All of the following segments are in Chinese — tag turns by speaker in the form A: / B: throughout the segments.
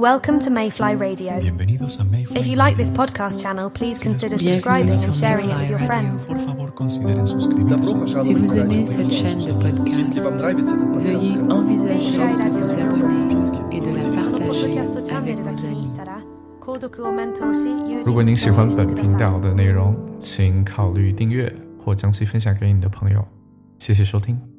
A: Welcome to Mayfly Radio. If you like this podcast channel, please consider subscribing and sharing it with your friends.
B: Si vous aimez cette chaîne de podcast, veuillez envisager de vous abonner et de la partager avec vos amis.
C: 如果您喜欢本频道的内容，请考虑订阅或将其分享给你的朋友。谢谢收听。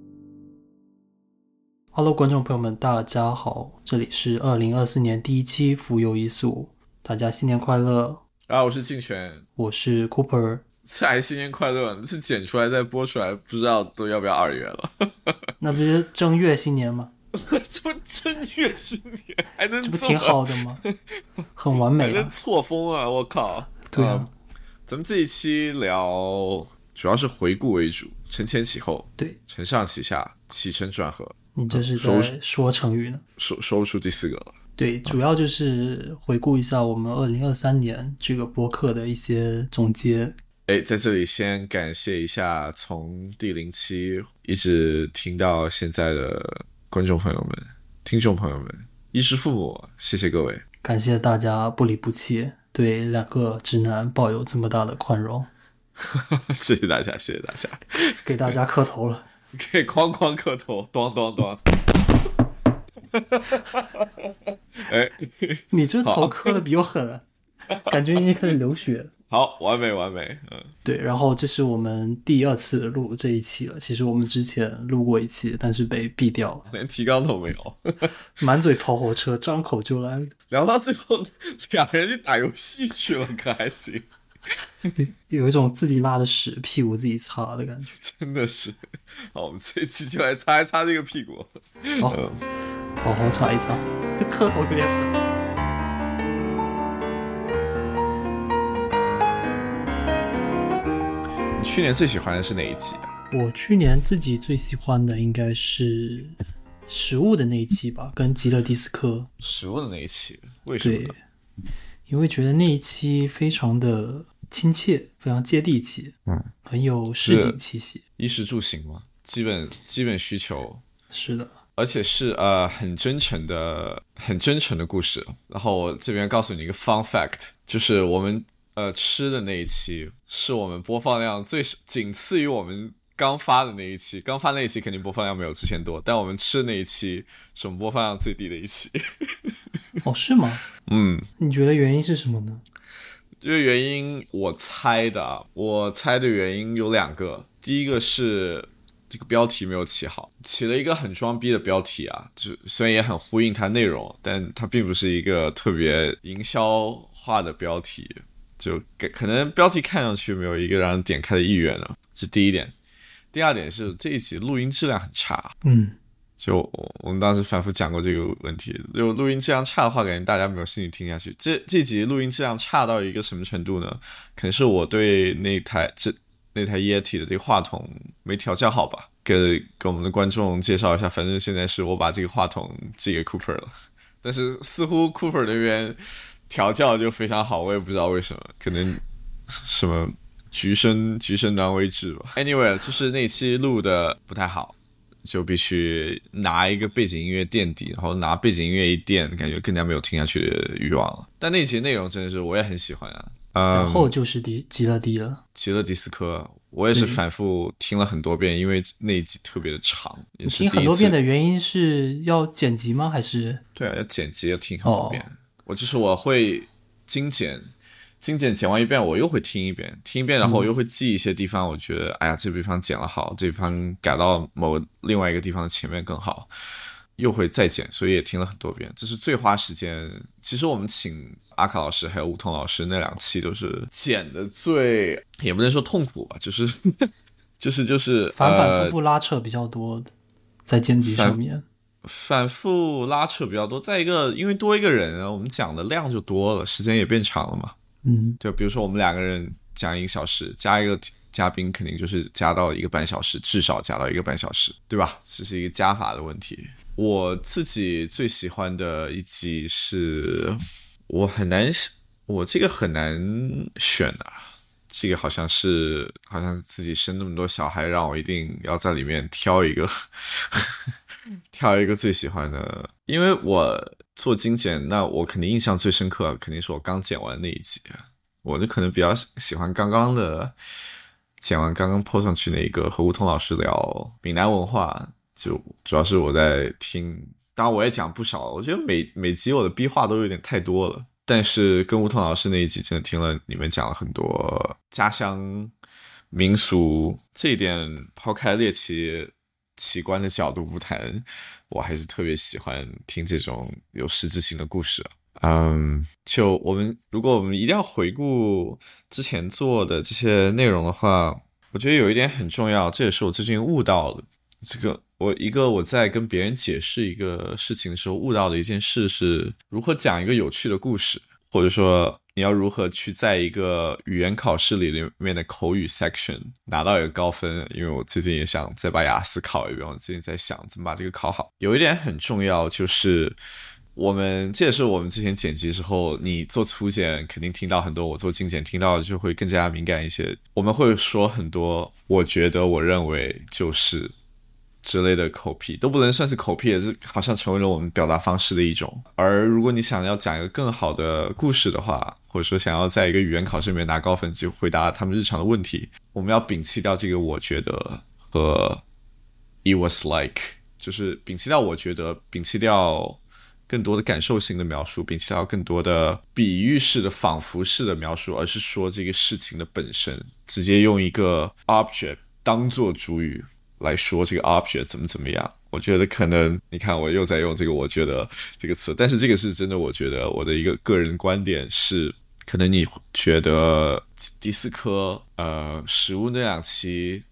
D: Hello，观众朋友们，大家好，这里是二零二四年第一期浮游一宿，大家新年快乐！
E: 啊，我是竞权，
D: 我是 Cooper，
E: 这还新年快乐，是剪出来再播出来，不知道都要不要二月了。
D: 那不是正月新年吗？
E: 这 不正月新年还能这
D: 这不挺好的吗？很完美啊！
E: 能错峰啊！我靠！
D: 对啊
E: 嗯咱们这一期聊主要是回顾为主，承前启后，
D: 对
E: 承上启下，起承转合，
D: 你这是
E: 收
D: 在说成语呢？
E: 说说不出第四个了。
D: 对，主要就是回顾一下我们二零二三年这个播客的一些总结。
E: 哎，在这里先感谢一下从第零期一直听到现在的观众朋友们、听众朋友们、衣食父母，谢谢各位。
D: 感谢大家不离不弃，对两个直男抱有这么大的宽容，
E: 谢谢大家，谢谢大家，
D: 给大家磕头了。
E: 可以哐哐磕头，咚咚咚。哎，
D: 你这头磕的比我狠啊，感觉已经开始流血。
E: 好，完美完美，嗯，
D: 对，然后这是我们第二次录这一期了。其实我们之前录过一期，但是被毙掉了。
E: 连提纲都没有。
D: 满嘴跑火车，张口就来。
E: 聊到最后，两人去打游戏去了，可还行？
D: 有一种自己拉的屎屁股自己擦的感觉。
E: 真的是。好，我们这一期就来擦一擦这个屁股。
D: 好，好好擦一擦，磕头有点狠。
E: 你去年最喜欢的是哪一集啊？
D: 我去年自己最喜欢的应该是食物的那一期吧，跟极乐迪斯科。
E: 食物的那一期，为什么
D: 因为觉得那一期非常的亲切，非常接地气，
E: 嗯，
D: 很有市井气息。
E: 衣食住行嘛，基本基本需求，
D: 是的，
E: 而且是呃很真诚的、很真诚的故事。然后我这边告诉你一个 fun fact，就是我们呃吃的那一期是我们播放量最仅次于我们刚发的那一期。刚发那一期肯定播放量没有之前多，但我们吃的那一期是我们播放量最低的一期。
D: 哦，是吗？
E: 嗯，
D: 你觉得原因是什么呢？
E: 这个原因我猜的，我猜的原因有两个，第一个是这个标题没有起好，起了一个很装逼的标题啊，就虽然也很呼应它内容，但它并不是一个特别营销化的标题，就可能标题看上去没有一个让人点开的意愿呢，这第一点。第二点是这一集录音质量很差，
D: 嗯，
E: 就我们当时反复讲过这个问题，就录音质量差的话，感觉大家没有兴趣听下去。这这集录音质量差到一个什么程度呢？可能是我对那台这那台 Yeti 的这个话筒没调教好吧？给给我们的观众介绍一下，反正现在是我把这个话筒寄给 Cooper 了，但是似乎 Cooper 那边调教就非常好，我也不知道为什么，可能什么橘生橘生难为治吧。Anyway，就是那期录的不太好。就必须拿一个背景音乐垫底，然后拿背景音乐一垫，感觉更加没有听下去的欲望了。但那集内容真的是我也很喜欢啊。嗯，
D: 然后就是迪吉勒迪了。
E: 极乐迪斯科，我也是反复听了很多遍，因为那一集特别的长，
D: 听很多遍的原因是要剪辑吗？还是
E: 对啊，要剪辑要听很多遍。
D: 哦
E: 我就是我会精简，精简剪完一遍，我又会听一遍，听一遍，然后我又会记一些地方，我觉得哎呀，这个地方剪了好，这地方改到某另外一个地方的前面更好，又会再剪，所以也听了很多遍。这是最花时间。其实我们请阿卡老师还有吴桐老师那两期都是剪的最，也不能说痛苦吧，就是 就是就是
D: 反反
E: 呃
D: 复复拉扯比较多，在剪辑上面。
E: 反复拉扯比较多。再一个，因为多一个人啊，我们讲的量就多了，时间也变长了嘛。
D: 嗯，
E: 就比如说我们两个人讲一个小时，加一个嘉宾，肯定就是加到一个半小时，至少加到一个半小时，对吧？这是一个加法的问题。我自己最喜欢的一集是，我很难，我这个很难选啊。这个好像是，好像自己生那么多小孩，让我一定要在里面挑一个，挑一个最喜欢的。因为我做精简，那我肯定印象最深刻，肯定是我刚剪完那一集。我就可能比较喜欢刚刚的剪完刚刚 po 上去那一个和吴桐老师聊闽南文化，就主要是我在听，当然我也讲不少。我觉得每每集我的逼话都有点太多了，但是跟吴桐老师那一集真的听了你们讲了很多家乡民俗这一点，抛开猎奇奇观的角度不谈。我还是特别喜欢听这种有实质性的故事。嗯，就我们如果我们一定要回顾之前做的这些内容的话，我觉得有一点很重要，这也是我最近悟到的。这个我一个我在跟别人解释一个事情的时候悟到的一件事是如何讲一个有趣的故事，或者说。你要如何去在一个语言考试里里面的口语 section 拿到一个高分？因为我最近也想再把雅思考一遍，我最近在想怎么把这个考好。有一点很重要，就是我们这也是我们之前剪辑时候，你做粗剪肯定听到很多，我做精简听到就会更加敏感一些。我们会说很多，我觉得、我认为就是。之类的口癖都不能算是口癖，也是好像成为了我们表达方式的一种。而如果你想要讲一个更好的故事的话，或者说想要在一个语言考试里面拿高分，就回答他们日常的问题，我们要摒弃掉这个我觉得和 it was like，就是摒弃掉我觉得，摒弃掉更多的感受性的描述，摒弃掉更多的比喻式的、仿佛式的描述，而是说这个事情的本身，直接用一个 object 当做主语。来说这个 object 怎么怎么样？我觉得可能你看我又在用这个“我觉得”这个词，但是这个是真的。我觉得我的一个个人观点是，可能你觉得第四科呃食物那两期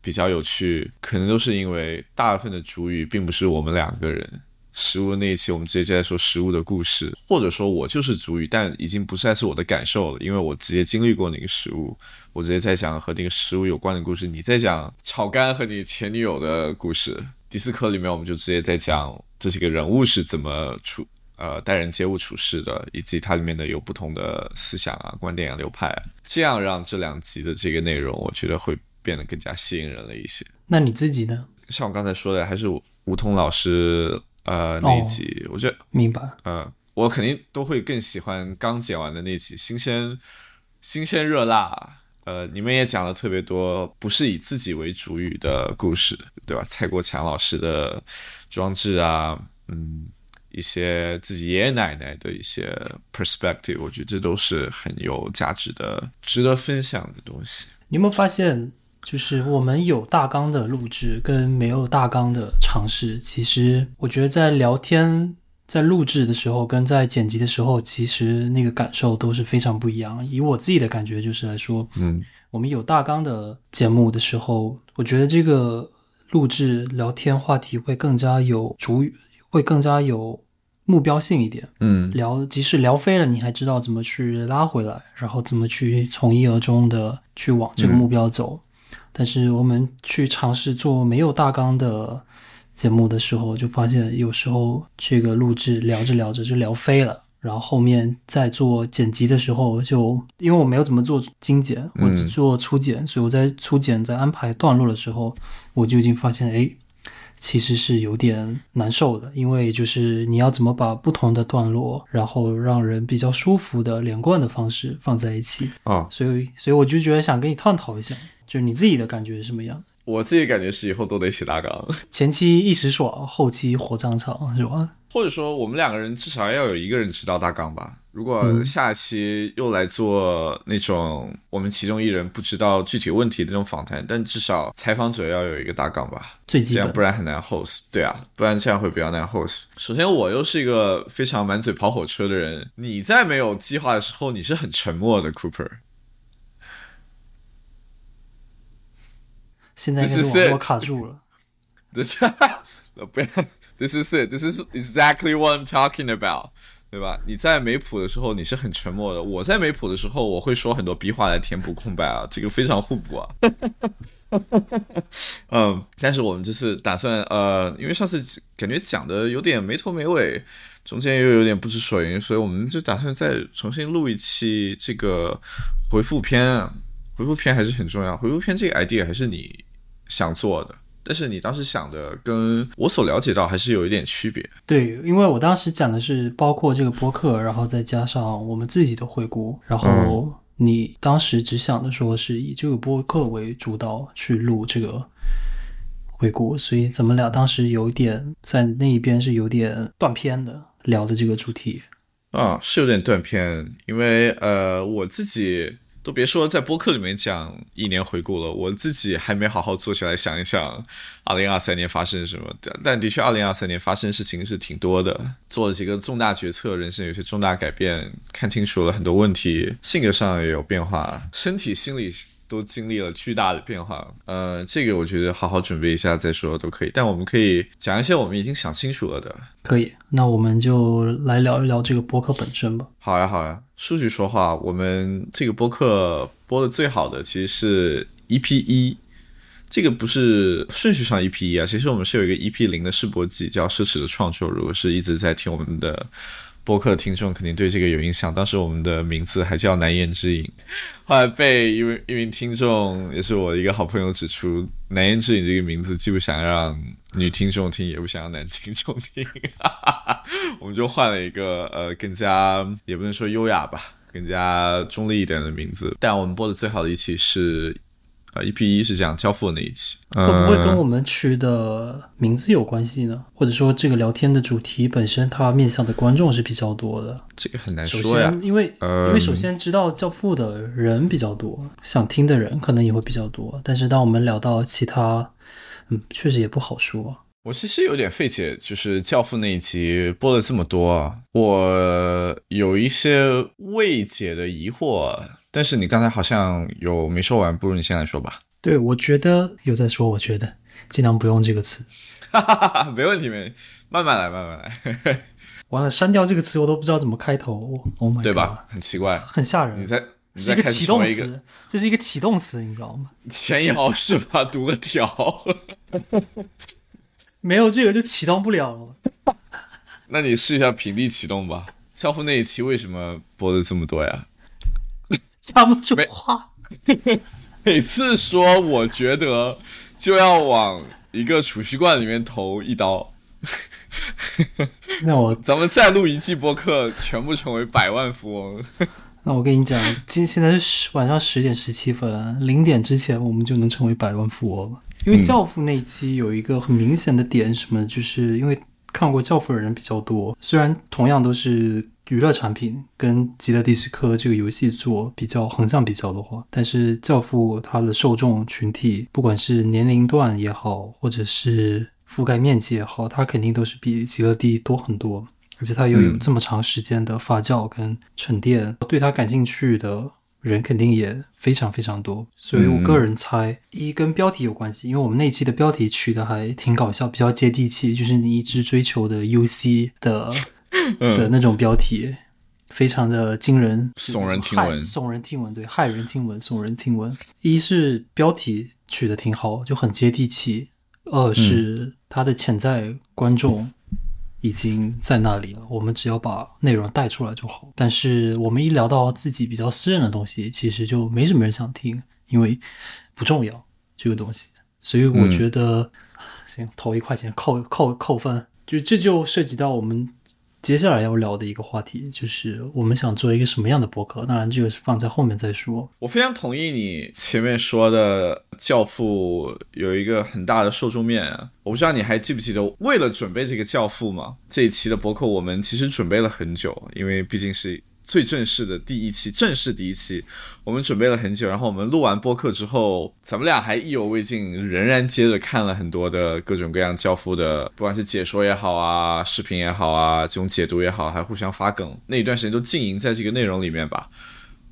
E: 比较有趣，可能都是因为大部分的主语并不是我们两个人。食物那一期我们直接在说食物的故事，或者说我就是主语，但已经不再是我的感受了，因为我直接经历过那个食物。我直接在讲和那个食物有关的故事，你在讲炒肝和你前女友的故事。第四科里面，我们就直接在讲这几个人物是怎么处呃待人接物处事的，以及它里面的有不同的思想啊、观点啊、流派，这样让这两集的这个内容，我觉得会变得更加吸引人了一些。
D: 那你自己呢？
E: 像我刚才说的，还是吴桐老师呃那一集，我觉得
D: 明白。
E: 嗯，我肯定都会更喜欢刚剪完的那集，新鲜、新鲜热辣。呃，你们也讲了特别多不是以自己为主语的故事，对吧？蔡国强老师的装置啊，嗯，一些自己爷爷奶奶的一些 perspective，我觉得这都是很有价值的、值得分享的东西。
D: 你有没有发现，就是我们有大纲的录制跟没有大纲的尝试，其实我觉得在聊天。在录制的时候跟在剪辑的时候，其实那个感受都是非常不一样。以我自己的感觉就是来说，
E: 嗯，
D: 我们有大纲的节目的时候，我觉得这个录制聊天话题会更加有主语，会更加有目标性一点。
E: 嗯，
D: 聊即使聊飞了，你还知道怎么去拉回来，然后怎么去从一而终的去往这个目标走。但是我们去尝试做没有大纲的。节目的时候就发现，有时候这个录制聊着聊着就聊飞了，然后后面在做剪辑的时候，就因为我没有怎么做精简，我只做粗剪，所以我在粗剪在安排段落的时候，我就已经发现，哎，其实是有点难受的，因为就是你要怎么把不同的段落，然后让人比较舒服的连贯的方式放在一起
E: 啊，
D: 所以所以我就觉得想跟你探讨一下，就是你自己的感觉是什么样？
E: 我自己感觉是以后都得写大纲，
D: 前期一时爽，后期火葬场是吧？
E: 或者说我们两个人至少要有一个人知道大纲吧。如果下期又来做那种我们其中一人不知道具体问题的那种访谈，但至少采访者要有一个大纲吧，
D: 最基本，
E: 不然很难 host。对啊，不然这样会比较难 host。首先我又是一个非常满嘴跑火车的人，你在没有计划的时候，你是很沉默的，Cooper。
D: 现在应该是网络卡住了。
E: This 不要，This is it. This is exactly what I'm talking about，对吧？你在没谱的时候你是很沉默的，我在没谱的时候我会说很多逼话来填补空白啊，这个非常互补啊。嗯，但是我们这次打算呃，因为上次感觉讲的有点没头没尾，中间又有点不知所云，所以我们就打算再重新录一期这个回复篇。回复篇还是很重要，回复篇这个 idea 还是你。想做的，但是你当时想的跟我所了解到还是有一点区别。
D: 对，因为我当时讲的是包括这个播客，然后再加上我们自己的回顾，然后你当时只想的说是以这个播客为主导去录这个回顾，所以咱们俩当时有点在那一边是有点断片的聊的这个主题。
E: 啊，是有点断片，因为呃，我自己都别说在播客里面讲一年回顾了，我自己还没好好坐下来想一想，二零二三年发生什么。但但的确，二零二三年发生事情是挺多的，做了几个重大决策，人生有些重大改变，看清楚了很多问题，性格上也有变化，身体、心理。都经历了巨大的变化，呃，这个我觉得好好准备一下再说都可以。但我们可以讲一些我们已经想清楚了的。
D: 可以，那我们就来聊一聊这个播客本身吧。
E: 好呀，好呀。数据说话，我们这个播客播的最好的其实是 EP 一，这个不是顺序上 EP 一啊，其实我们是有一个 EP 零的试播季，叫奢侈的创作。如果是一直在听我们的。播客听众肯定对这个有印象，当时我们的名字还叫难言之隐，后来被一位一名听众，也是我一个好朋友指出，难言之隐这个名字既不想让女听众听，也不想让男听众听，我们就换了一个呃更加也不能说优雅吧，更加中立一点的名字。但我们播的最好的一期是。呃，EP 一是讲交付的那一期，
D: 会不会跟我们取的名字有关系呢？或者说这个聊天的主题本身，它面向的观众是比较多的？
E: 这个很难
D: 说
E: 呀。
D: 因为因为首先知道教父的人比较多，想听的人可能也会比较多。但是当我们聊到其他，嗯，确实也不好说。
E: 我其实有点费解，就是教父那一集播了这么多，我有一些未解的疑惑。但是你刚才好像有没说完，不如你先来说吧。
D: 对，我觉得有在说，我觉得尽量不用这个词。
E: 哈哈哈没问题，没慢慢来，慢慢来。
D: 完了，删掉这个词，我都不知道怎么开头。Oh my，
E: 对吧？很奇怪，
D: 很吓人。
E: 你在，
D: 是一个启动词，这是一个启动词，你知道吗？
E: 前摇是吧？读个条，
D: 没有这个就启动不了了。
E: 那你试一下平地启动吧。教父那一期为什么播的这么多呀？
D: 讲不出话，
E: 每次说我觉得就要往一个储蓄罐里面投一刀。
D: 那我
E: 咱们再录一季播客，全部成为百万富翁。
D: 那我跟你讲，今现在是晚上十点十七分，零点之前我们就能成为百万富翁了。因为教父那一期有一个很明显的点，什么？就是因为看过教父的人比较多，虽然同样都是。娱乐产品跟《极乐迪斯科》这个游戏做比较横向比较的话，但是《教父》它的受众群体，不管是年龄段也好，或者是覆盖面积也好，它肯定都是比《极乐地》多很多。而且它又有这么长时间的发酵跟沉淀，对它感兴趣的人肯定也非常非常多。所以我个人猜，一跟标题有关系，因为我们那期的标题取的还挺搞笑，比较接地气，就是你一直追求的 UC 的。的那种标题，非常的惊人，
E: 耸人听闻，
D: 耸人听闻，对，骇人听闻，耸人听闻。一是标题取得挺好，就很接地气；二是它的潜在观众已经在那里了，我们只要把内容带出来就好。但是我们一聊到自己比较私人的东西，其实就没什么人想听，因为不重要这个东西。所以我觉得，行，投一块钱扣扣扣分，就这就涉及到我们。接下来要聊的一个话题就是我们想做一个什么样的博客，当然这个是放在后面再说。
E: 我非常同意你前面说的，《教父》有一个很大的受众面啊。我不知道你还记不记得，为了准备这个《教父》嘛，这一期的博客我们其实准备了很久，因为毕竟是。最正式的第一期，正式第一期，我们准备了很久。然后我们录完播客之后，咱们俩还意犹未尽，仍然接着看了很多的各种各样教父的，不管是解说也好啊，视频也好啊，这种解读也好，还互相发梗，那一段时间都浸淫在这个内容里面吧。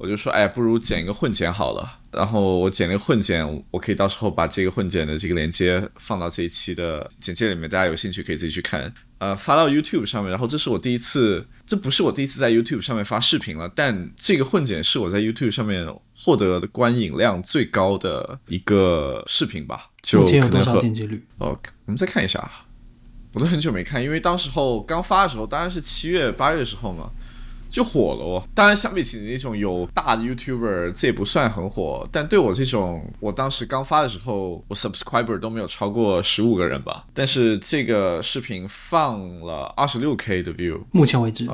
E: 我就说，哎，不如剪一个混剪好了。然后我剪了个混剪，我可以到时候把这个混剪的这个链接放到这一期的简介里面，大家有兴趣可以自己去看。呃，发到 YouTube 上面。然后这是我第一次，这不是我第一次在 YouTube 上面发视频了，但这个混剪是我在 YouTube 上面获得的观影量最高的一个视频吧。就可能和
D: 点击率？
E: 哦，我们再看一下。我都很久没看，因为当时候刚发的时候，当然是七月八月时候嘛。就火了哦。当然，相比起那种有大的 YouTuber，这也不算很火。但对我这种，我当时刚发的时候，我 subscriber 都没有超过十五个人吧。但是这个视频放了二十六 K 的 view，
D: 目前为止，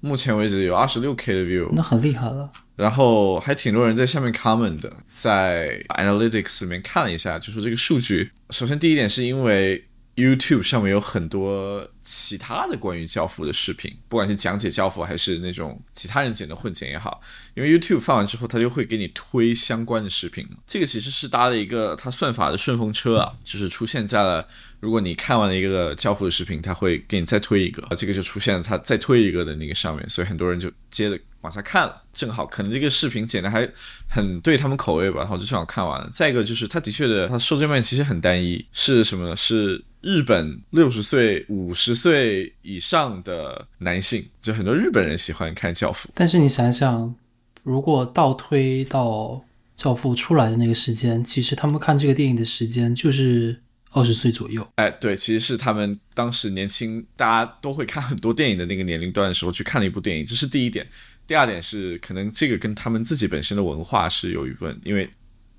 E: 目前为止有二十六 K 的 view，
D: 那很厉害了。
E: 然后还挺多人在下面 comment 的，在 analytics 里面看了一下，就说这个数据。首先第一点是因为 YouTube 上面有很多其他的关于教父的视频，不管是讲解教父还是那种其他人剪的混剪也好，因为 YouTube 放完之后，它就会给你推相关的视频。这个其实是搭了一个它算法的顺风车啊，就是出现在了如果你看完了一个教父的视频，它会给你再推一个，这个就出现了它再推一个的那个上面，所以很多人就接着往下看了。正好可能这个视频剪的还很对他们口味吧，然后就正好看完了。再一个就是它的确的，它受众面其实很单一，是什么呢？是。日本六十岁、五十岁以上的男性，就很多日本人喜欢看《教父》。
D: 但是你想想，如果倒推到《教父》出来的那个时间，其实他们看这个电影的时间就是二十岁左右。
E: 哎，对，其实是他们当时年轻，大家都会看很多电影的那个年龄段的时候去看了一部电影，这是第一点。第二点是，可能这个跟他们自己本身的文化是有一部分，因为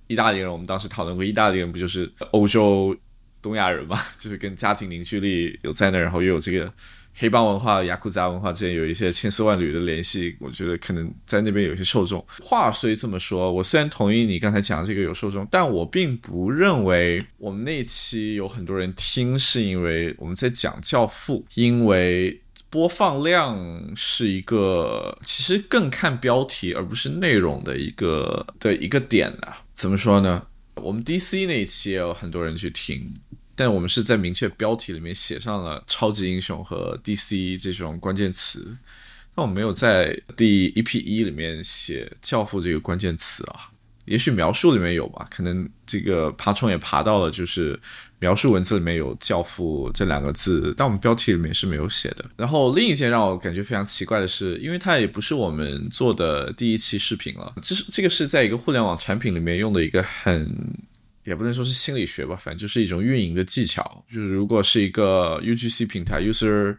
E: 意大利人，我们当时讨论过，意大利人不就是欧洲？东亚人嘛，就是跟家庭凝聚力有在那，然后又有这个黑帮文化、雅库扎文化之间有一些千丝万缕的联系。我觉得可能在那边有些受众。话虽这么说，我虽然同意你刚才讲这个有受众，但我并不认为我们那期有很多人听是因为我们在讲《教父》，因为播放量是一个其实更看标题而不是内容的一个的一个点啊。怎么说呢？我们 DC 那一期也有很多人去听。但我们是在明确标题里面写上了超级英雄和 DC 这种关键词，但我没有在第一 P 一里面写教父这个关键词啊。也许描述里面有吧，可能这个爬虫也爬到了，就是描述文字里面有教父这两个字，但我们标题里面是没有写的。然后另一件让我感觉非常奇怪的是，因为它也不是我们做的第一期视频了，这是这个是在一个互联网产品里面用的一个很。也不能说是心理学吧，反正就是一种运营的技巧。就是如果是一个 UGC 平台 （User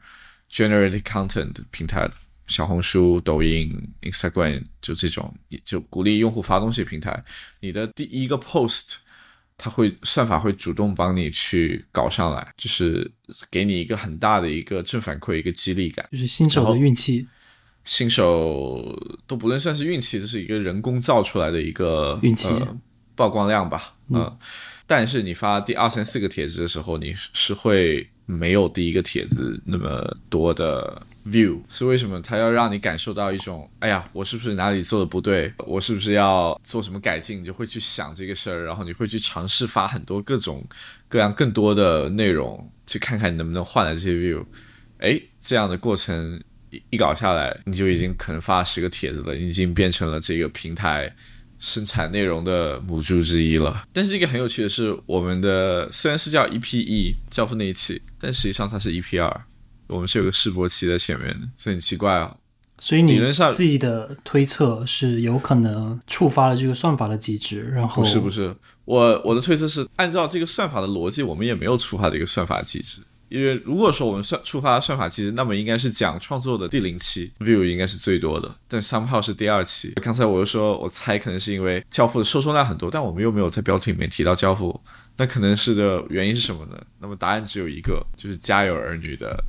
E: Generated Content） 平台，小红书、抖音、Instagram 就这种，就鼓励用户发东西平台，你的第一个 post，它会算法会主动帮你去搞上来，就是给你一个很大的一个正反馈，一个激励感。
D: 就是新手的运气，
E: 新手都不能算是运气，这是一个人工造出来的一个
D: 运气。
E: 曝光量吧，嗯，但是你发第二三四个帖子的时候，你是会没有第一个帖子那么多的 view，是为什么？他要让你感受到一种，哎呀，我是不是哪里做的不对？我是不是要做什么改进？你就会去想这个事儿，然后你会去尝试发很多各种各样更多的内容，去看看你能不能换来这些 view。哎，这样的过程一一搞下来，你就已经可能发十个帖子了，已经变成了这个平台。生产内容的母猪之一了，但是一个很有趣的是，我们的虽然是叫 EP 一教父那一期，但实际上它是 EP 二，我们是有个试播期在前面的，所以很奇怪啊。
D: 所以你自己的推测是有可能触发了这个算法的机制，然后
E: 不是不是，我我的推测是按照这个算法的逻辑，我们也没有触发这个算法机制。因为如果说我们算触发算法机制，那么应该是讲创作的第零期 view 应该是最多的，但 somehow 是第二期。刚才我又说，我猜可能是因为教父的受众量很多，但我们又没有在标题里面提到教父，那可能是的原因是什么呢？那么答案只有一个，就是家有儿女的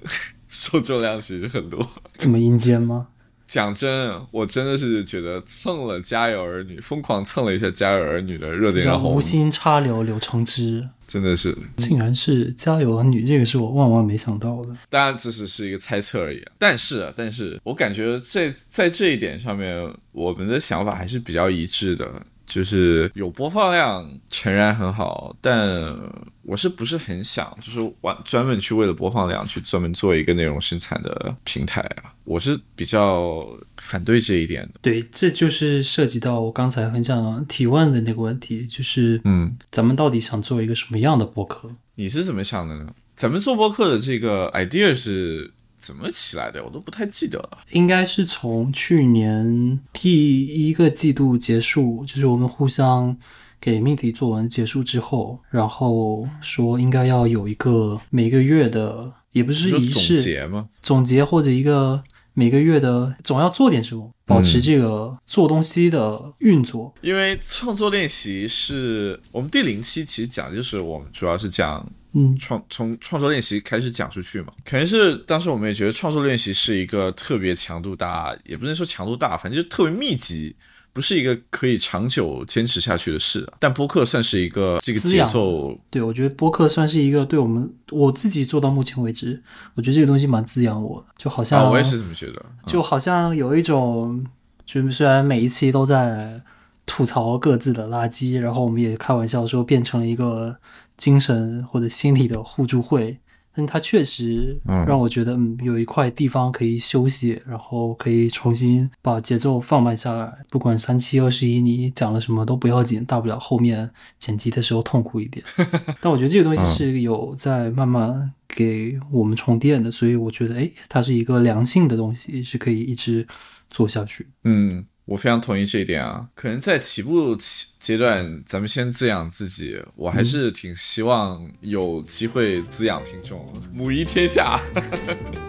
E: 受众量其实很多。
D: 这么阴间吗？
E: 讲真，我真的是觉得蹭了《家有儿女》，疯狂蹭了一下《家有儿女》的热点，然后
D: 无心插柳柳成枝，
E: 真的是，
D: 竟然是《家有儿女》，这个是我万万没想到的。
E: 当然，这只是一个猜测而已。但是，但是我感觉这在这一点上面，我们的想法还是比较一致的。就是有播放量，诚然很好，但我是不是很想，就是完专门去为了播放量去专门做一个内容生产的平台啊？我是比较反对这一点的。
D: 对，这就是涉及到我刚才很想提问的那个问题，就是
E: 嗯，
D: 咱们到底想做一个什么样的播客？
E: 你是怎么想的呢？咱们做播客的这个 idea 是。怎么起来的？我都不太记得了。
D: 应该是从去年第一个季度结束，就是我们互相给命题作文结束之后，然后说应该要有一个每个月的，也不是仪式
E: 总结吗？
D: 总结或者一个每个月的总要做点什么，保持这个做东西的运作。
E: 因为创作练习是我们第零期其实讲的就是我们主要是讲
D: 嗯，
E: 创从创作练习开始讲出去嘛，肯定是当时我们也觉得创作练习是一个特别强度大，也不能说强度大，反正就特别密集，不是一个可以长久坚持下去的事。但播客算是一个这个节奏，
D: 对，我觉得播客算是一个对我们我自己做到目前为止，我觉得这个东西蛮滋养我的，就好像、
E: 啊，我也是这么觉得。
D: 就好像有一种，就是虽然每一期都在吐槽各自的垃圾，然后我们也开玩笑说变成了一个精神或者心理的互助会，但它确实
E: 嗯
D: 让我觉得，嗯，有一块地方可以休息，然后可以重新把节奏放慢下来。不管三七二十一，你讲了什么都不要紧，大不了后面剪辑的时候痛苦一点。但我觉得这个东西是有在慢慢给我们充电的，所以我觉得，哎，它是一个良性的东西，是可以一直做下去。
E: 嗯，我非常同意这一点啊。可能在起步期阶段，咱们先滋养自己，我还是挺希望有机会滋养听众，母仪天下。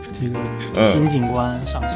D: 金警官上升。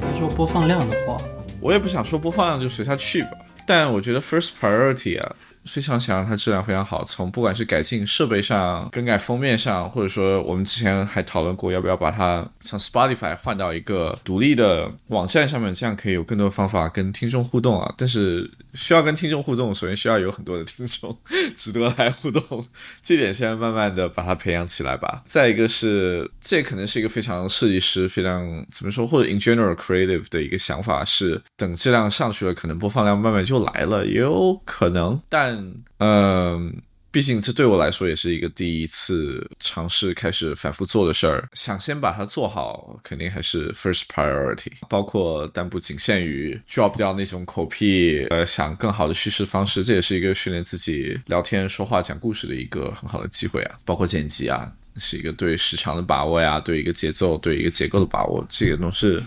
D: 来说播放量的话，
E: 我也不想说播放量就随它去吧，但我觉得 first priority 啊，非常想让它质量非常好。从不管是改进设备上、更改封面上，或者说我们之前还讨论过要不要把它像 Spotify 换到一个独立的网站上面，这样可以有更多方法跟听众互动啊。但是需要跟听众互动，首先需要有很多的听众 值得来互动，这点先慢慢的把它培养起来吧。再一个是，这可能是一个非常设计师非常怎么说，或者 in general creative 的一个想法是，等质量上去了，可能播放量慢慢就来了，也有可能。但嗯、毕竟这对我来说也是一个第一次尝试开始反复做的事儿，想先把它做好，肯定还是 first priority。包括但不仅限于 drop 掉那种口癖，呃，想更好的叙事方式，这也是一个训练自己聊天、说话、讲故事的一个很好的机会啊。包括剪辑啊，是一个对时长的把握呀，对一个节奏、对一个结构的把握，这个都是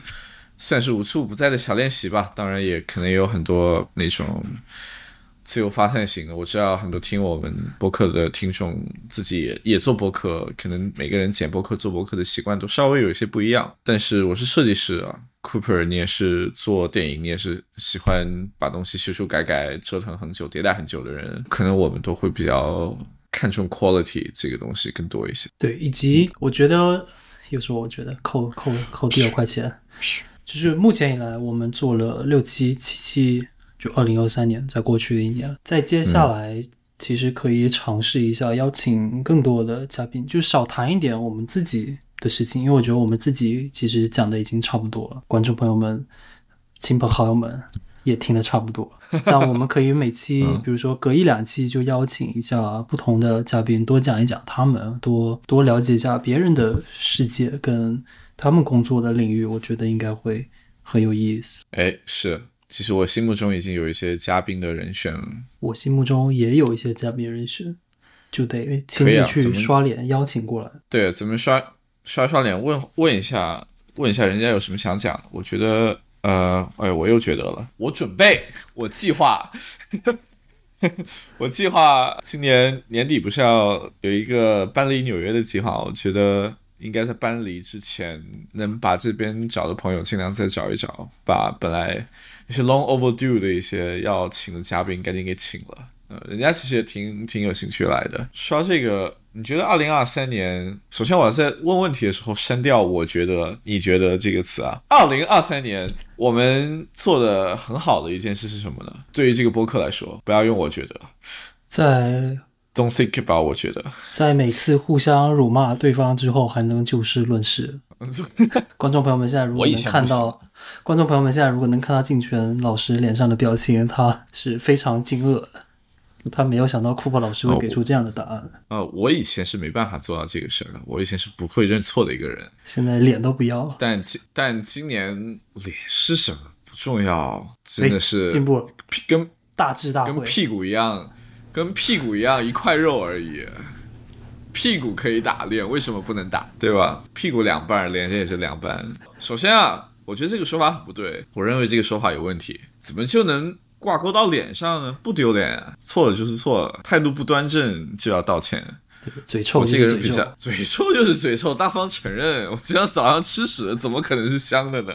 E: 算是无处不在的小练习吧。当然，也可能有很多那种。自由发散型的，我知道很多听我们播客的听众自己也也做播客，可能每个人剪播客、做播客的习惯都稍微有一些不一样。但是我是设计师啊，Cooper，你也是做电影，你也是喜欢把东西修修改改、折腾很久、迭代很久的人，可能我们都会比较看重 quality 这个东西更多一些。
D: 对，以及我觉得，有时候我觉得扣扣扣第二块钱，就是目前以来我们做了六期、七期，就二零二三年，在过去的一年，在接下来其实可以尝试一下邀请更多的嘉宾，就少谈一点我们自己的事情，因为我觉得我们自己其实讲的已经差不多了，观众朋友们、亲朋好友们。也听得差不多，但我们可以每期，比如说隔一两期就邀请一下不同的嘉宾，多讲一讲他们，多多了解一下别人的世界跟他们工作的领域，我觉得应该会很有意思。
E: 哎，是，其实我心目中已经有一些嘉宾的人选了。
D: 我心目中也有一些嘉宾人选，就得亲自去刷脸邀请过来。
E: 对，咱们刷刷刷脸，问问一下，问一下人家有什么想讲的。我觉得，呃，哎，我又觉得了，我准备，我计划，我计划今年年底不是要有一个搬离纽约的计划？我觉得应该在搬离之前，能把这边找的朋友尽量再找一找，把本来一些 long overdue 的一些要请的嘉宾赶紧给请了。呃，人家其实也挺挺有兴趣来的。说到这个，你觉得二零二三年？首先我在问问题的时候删掉“我觉得”“你觉得”这个词啊。二零二三年我们做的很好的一件事是什么呢？对于这个播客来说，不要用“我觉得
D: 在
E: ”，Don't think about 我觉得。
D: 在每次互相辱骂对方之后，还能就事论事。观众朋友们，现在如果能看到，观众朋友们现在如果能看到静泉老师脸上的表情，他是非常惊愕的，他没有想到库珀老师会
E: 哦
D: 给出这样的答案，
E: 呃，我以前是没办法做到这个事儿的，我以前是不会认错的一个人。
D: 现在脸都不要了，
E: 但今但今年脸是什么不重要，真的
D: 哎
E: 是
D: 进步了，
E: 屁跟
D: 大智大。
E: 跟屁股一样，跟屁股一样一块肉而已。屁股可以打，脸为什么不能打？对吧？屁股两半，脸也是两半。首先啊，我觉得这个说法很不对，我认为这个说法有问题。怎么就能挂钩到脸上呢？不丢脸啊，错了就是错了，态度不端正就要道歉。
D: 嘴臭
E: 我这个人比
D: 就是嘴臭
E: 较嘴臭就是嘴臭，大方承认。我今天早上吃屎，怎么可能是香的呢？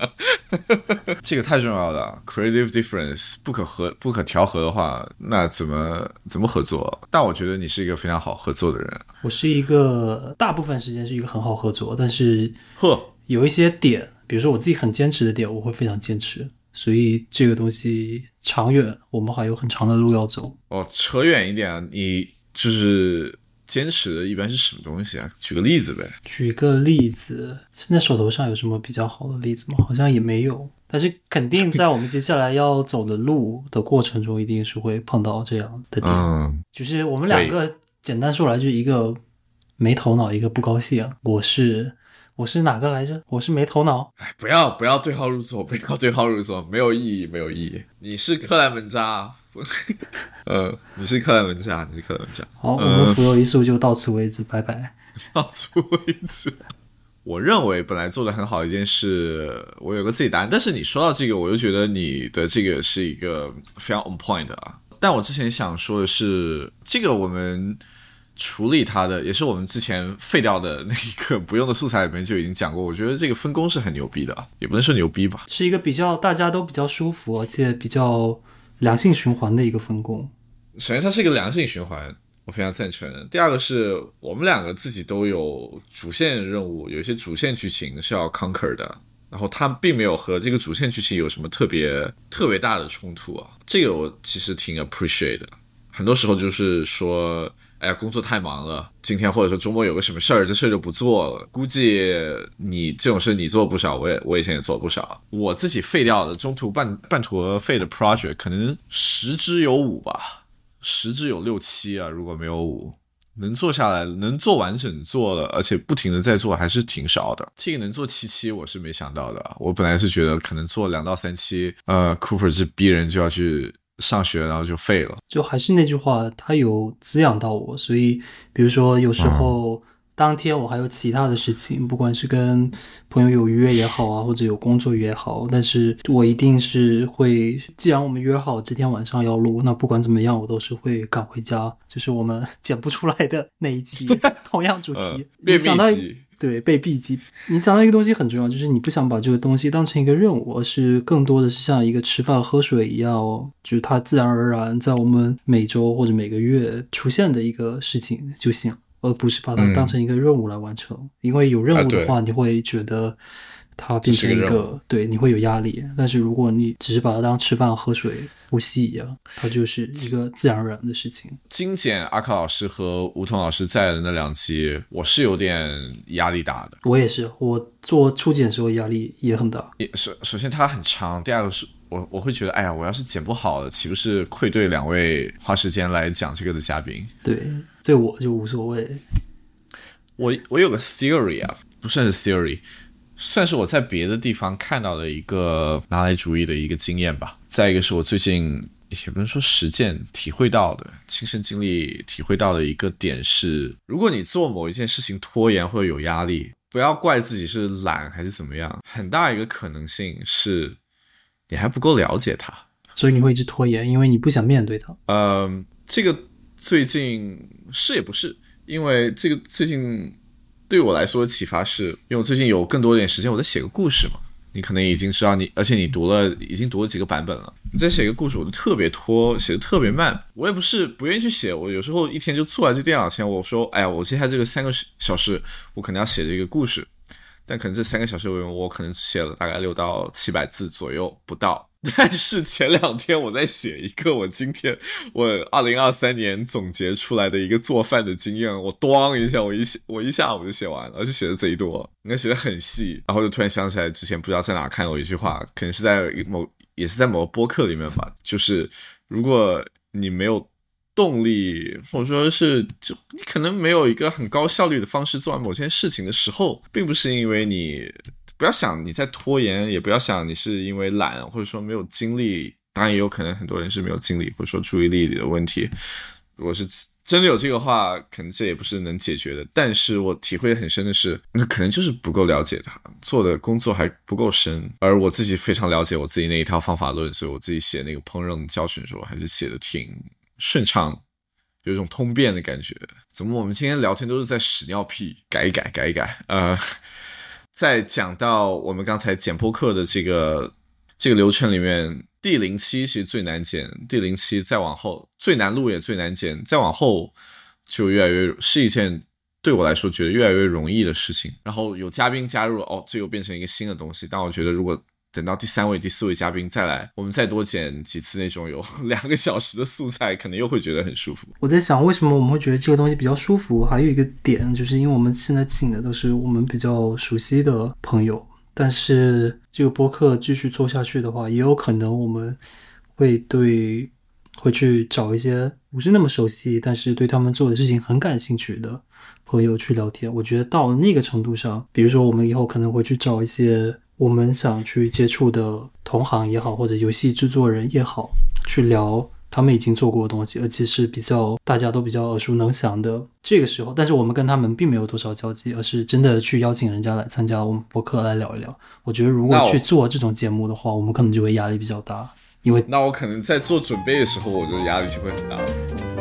E: 这个太重要了，creative difference 不可和不可调和的话，那怎么怎么合作？但我觉得你是一个非常好合作的人。
D: 我是一个大部分时间是一个很好合作，但是
E: 呵，
D: 有一些点，比如说我自己很坚持的点，我会非常坚持，所以这个东西长远我们还有很长的路要走。
E: 哦，扯远一点啊，你就是坚持的一般是什么东西啊？举个例子呗。
D: 举个例子，现在手头上有什么比较好的例子吗？好像也没有，但是肯定在我们接下来要走的路的过程中，一定是会碰到这样的点。
E: 嗯，
D: 就是我们两个简单说来，就一个没头脑，一个不高兴。我是我是哪个来着？我是没头脑。
E: 哎，不要不要对号入座，不要对号入座，没有意义，没有意义。你是克莱门扎，呃，你是克莱门扎，你是克莱门扎。
D: 好，我们福有一术就到此为止，拜拜。
E: 到此为止。我认为本来做的很好一件事，我有个自己答案。但是你说到这个，我又觉得你的这个是一个非常 on point 的啊。但我之前想说的是，这个我们处理它的，也是我们之前废掉的那一个不用的素材里面就已经讲过。我觉得这个分工是很牛逼的，也不能说牛逼吧。
D: 是一个比较大家都比较舒服，而且比较良性循环的一个分工。
E: 首先，它是一个良性循环，我非常赞成。第二个是我们两个自己都有主线任务，有一些主线剧情是要 conquer 的，然后它并没有和这个主线剧情有什么特别特别大的冲突啊。这个我其实挺 appreciate 的。很多时候就是说，哎呀，工作太忙了，今天或者说周末有个什么事儿，这事儿就不做了。估计你这种事你做不少，我也我以前也做不少。我自己废掉的中途半半途而废的 project 可能十之有五吧。十之有六七啊，如果没有五，能做下来，能做完整做了，而且不停的在做，还是挺少的。这个能做七期，我是没想到的。我本来是觉得可能做两到三期，呃，Cooper 是逼人就要去上学，然后就废了。
D: 就还是那句话，它有滋养到我，所以比如说有时候。当天我还有其他的事情，不管是跟朋友有约也好啊，或者有工作也好，但是我一定是会，既然我们约好今天晚上要录，那不管怎么样，我都是会赶回家。就是我们剪不出来的那一集，同样主题，
E: 呃
D: 你
E: 被
D: 讲到
E: 密集
D: 对被避机，你讲到一个东西很重要，就是你不想把这个东西当成一个任务，而是更多的是像一个吃饭喝水一样，就是它自然而然在我们每周或者每个月出现的一个事情就行。而不是把它当成一个任务来完成，因为有任务的话，你会觉得它变成一个对，你会有压力。但是如果你只是把它当吃饭、喝水、呼吸一样，它就是一个自然而然的事情。
E: 精简阿克老师和吴桐老师在的那两期，我是有点压力大的。
D: 我也是，我做初检的时候压力也很大。
E: 也首首先它很长，第二个是我我会觉得，哎呀，我要是剪不好了，岂不是愧对两位花时间来讲这个的嘉宾？
D: 对，对我就无所谓。
E: 我我有个 theory 啊，不算是 theory，算是我在别的地方看到的一个拿来主义的一个经验吧。再一个是我最近也不能说实践体会到的，亲身经历体会到的一个点是，如果你做某一件事情拖延或者有压力，不要怪自己是懒还是怎么样，很大一个可能性是你还不够了解它。
D: 所以你会一直拖延，因为你不想面对它。
E: 嗯，这个最近是也不是，因为这个最近对我来说的启发是，因为我最近有更多点时间，我在写个故事嘛。你可能已经知道你，而且你读了，已经读了几个版本了。你在写一个故事，我就特别拖，写的特别慢。我也不是不愿意去写，我有时候一天就坐在这电脑前，我说，哎呀，我接下来这个三个小时，我可能要写这个故事。但可能这三个小时，我我可能写了大概六到七百字左右，不到。但是前两天我在写一个我今天我二零二三年总结出来的一个做饭的经验，我咣一下，我一写我一下午就写完了，而且写的贼多，应该写的很细，然后就突然想起来之前不知道在哪看过一句话，可能是在某也是在某个播客里面吧，就是如果你没有动力，或者说是就你可能没有一个很高效率的方式做完某件事情的时候，并不是因为你。不要想你在拖延，也不要想你是因为懒，或者说没有精力。当然也有可能很多人是没有精力，或者说注意力的问题。如果是真的有这个话，可能这也不是能解决的。但是我体会很深的是，那可能就是不够了解他做的工作还不够深。而我自己非常了解我自己那一套方法论，所以我自己写那个烹饪教程的时候，还是写的挺顺畅、有一种通便的感觉。怎么我们今天聊天都是在屎尿屁，改一改，改一改。呃，在讲到我们刚才剪播客的这个这个流程里面，第零期其实最难剪，第零期再往后最难录也最难剪，再往后就越来越是一件对我来说觉得越来越容易的事情。然后有嘉宾加入，哦，这又变成一个新的东西。但我觉得如果等到第三位、第四位嘉宾再来，我们再多剪几次那种有 两个小时的素材，可能又会觉得很舒服。
D: 我在想，为什么我们会觉得这个东西比较舒服？还有一个点，就是因为我们现在请的都是我们比较熟悉的朋友，但是这个播客继续做下去的话，也有可能我们会对会去找一些不是那么熟悉，但是对他们做的事情很感兴趣的朋友去聊天。我觉得到了那个程度上，比如说我们以后可能会去找一些我们想去接触的同行也好，或者游戏制作人也好，去聊他们已经做过的东西，而且是比较大家都比较耳熟能详的。这个时候，但是我们跟他们并没有多少交集，而是真的去邀请人家来参加我们博客来聊一聊。我觉得如果去做这种节目的话，我们可能就会压力比较大，因为
E: 那我可能在做准备的时候，我觉得压力就会很大。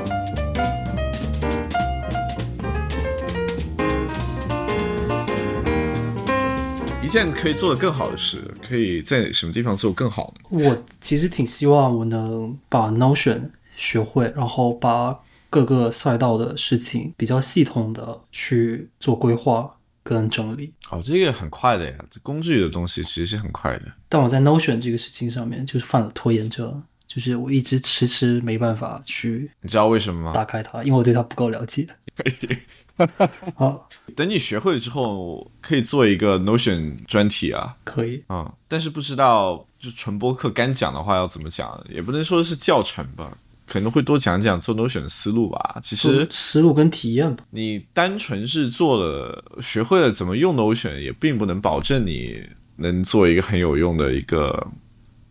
E: 件可以做的更好的事，可以在什么地方做更好呢？
D: 我其实挺希望我能把 Notion 学会，然后把各个赛道的事情比较系统的去做规划跟整理。
E: 哦，这个很快的呀，这工具的东西其实是很快的。
D: 但我在 Notion 这个事情上面就是犯了拖延症，就是我一直迟迟没办法去
E: 你知道为什么吗？
D: 打开它，因为我对它不够了解。好，
E: 等你学会了之后，可以做一个 Notion 专题啊。
D: 可以。
E: 嗯，但是不知道就纯播客干讲的话要怎么讲，也不能说是教程吧，可能会多讲讲做 Notion 的思路吧。其实
D: 思路跟体验吧。
E: 你单纯是做了学会了怎么用 Notion，也并不能保证你能做一个很有用的一个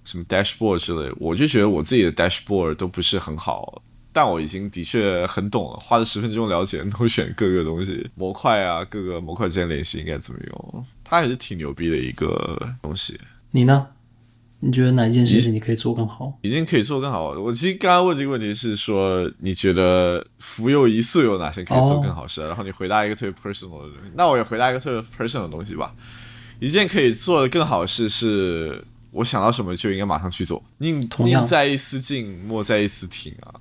E: 什么 dashboard 之类。我就觉得我自己的 dashboard 都不是很好，但我已经的确很懂了，花了十分钟了解 Notion 各个东西 模块啊，各个模块之间联系应该怎么用，它还是挺牛逼的一个东西。
D: 你呢？你觉得哪一件事情你可以做更好？
E: 已经可以做更好。我其实刚刚问这个问题是说，你觉得浮游一素有哪些可以做更好事？然后你回答一个特别 personal 的东西，那我也回答一个特别 personal 的东西吧。一件可以做的更好的事是，我想到什么就应该马上去做，宁宁在一丝进，莫在一丝停啊！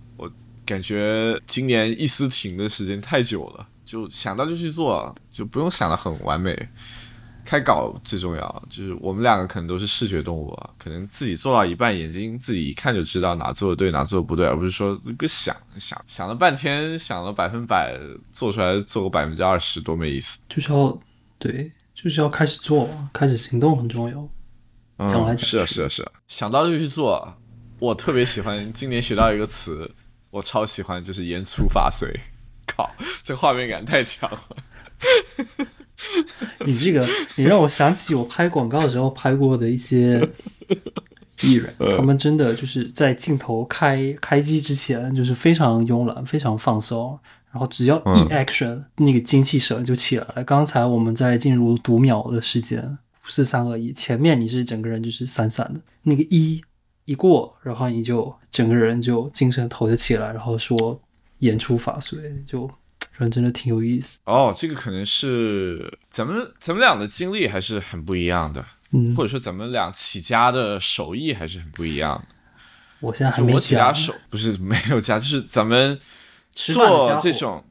E: 我感觉今年一丝停的时间太久了，就想到就去做，就不用想的很完美。开稿最重要，就是我们两个可能都是视觉动物啊，可能自己做到一半，眼睛自己一看就知道哪做的对，哪做的不对，而不是说这个想想想了半天，想了百分百，做出来做个百分之二十，多没意思。
D: 就是要对，就是要开始做，开始行动很重要。讲来
E: 嗯，
D: 讲
E: 是啊，是啊，是啊，想到就去做。我特别喜欢今年学到一个词，我超喜欢，就是言出法随。靠，这画面感太强了。
D: 你这个，你让我想起我拍广告的时候拍过的一些艺人，他们真的就是在镜头开开机之前，就是非常慵懒，非常放松，然后只要一 action，、那个精气神就起来了。刚才我们在进入读秒的时间，四三二一，前面你是整个人就是散散的，那个一一过，然后你就整个人就精神头就起来，然后说言出法随，就 人真的挺有意思。
E: 哦，这个可能是咱们咱们俩的经历还是很不一样的，
D: 嗯，
E: 或者说咱们俩起家的手艺还是很不一样的。
D: 我现在还
E: 没我起家手不是没有家，就是咱们做这种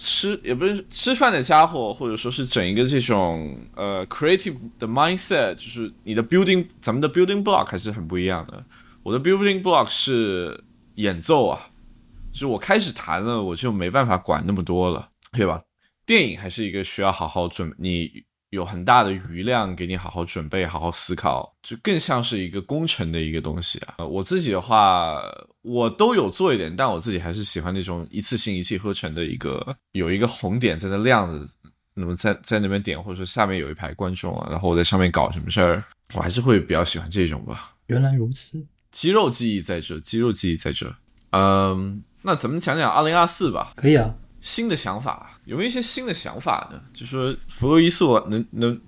E: 吃也不是吃饭的家伙，或者说是整一个这种呃 creative 的 mindset，就是你的 building，咱们的 building block 还是很不一样的。我的 building block 是演奏啊，就我开始弹了，我就没办法管那么多了，对吧？电影还是一个需要好好准，你有很大的余量给你好好准备、好好思考，就更像是一个工程的一个东西啊。呃我自己的话，我都有做一点，但我自己还是喜欢那种一次性一气呵成的一个，有一个红点在那亮着，那么在在那边点，或者说下面有一排观众啊，然后我在上面搞什么事儿，我还是会比较喜欢这种吧。
D: 原来如此，
E: 肌肉记忆在这，肌肉记忆在这。嗯，那咱们讲讲二零二四吧。
D: 可以啊。
E: 新的想法有没有一些新的想法呢？就说浮游一素能能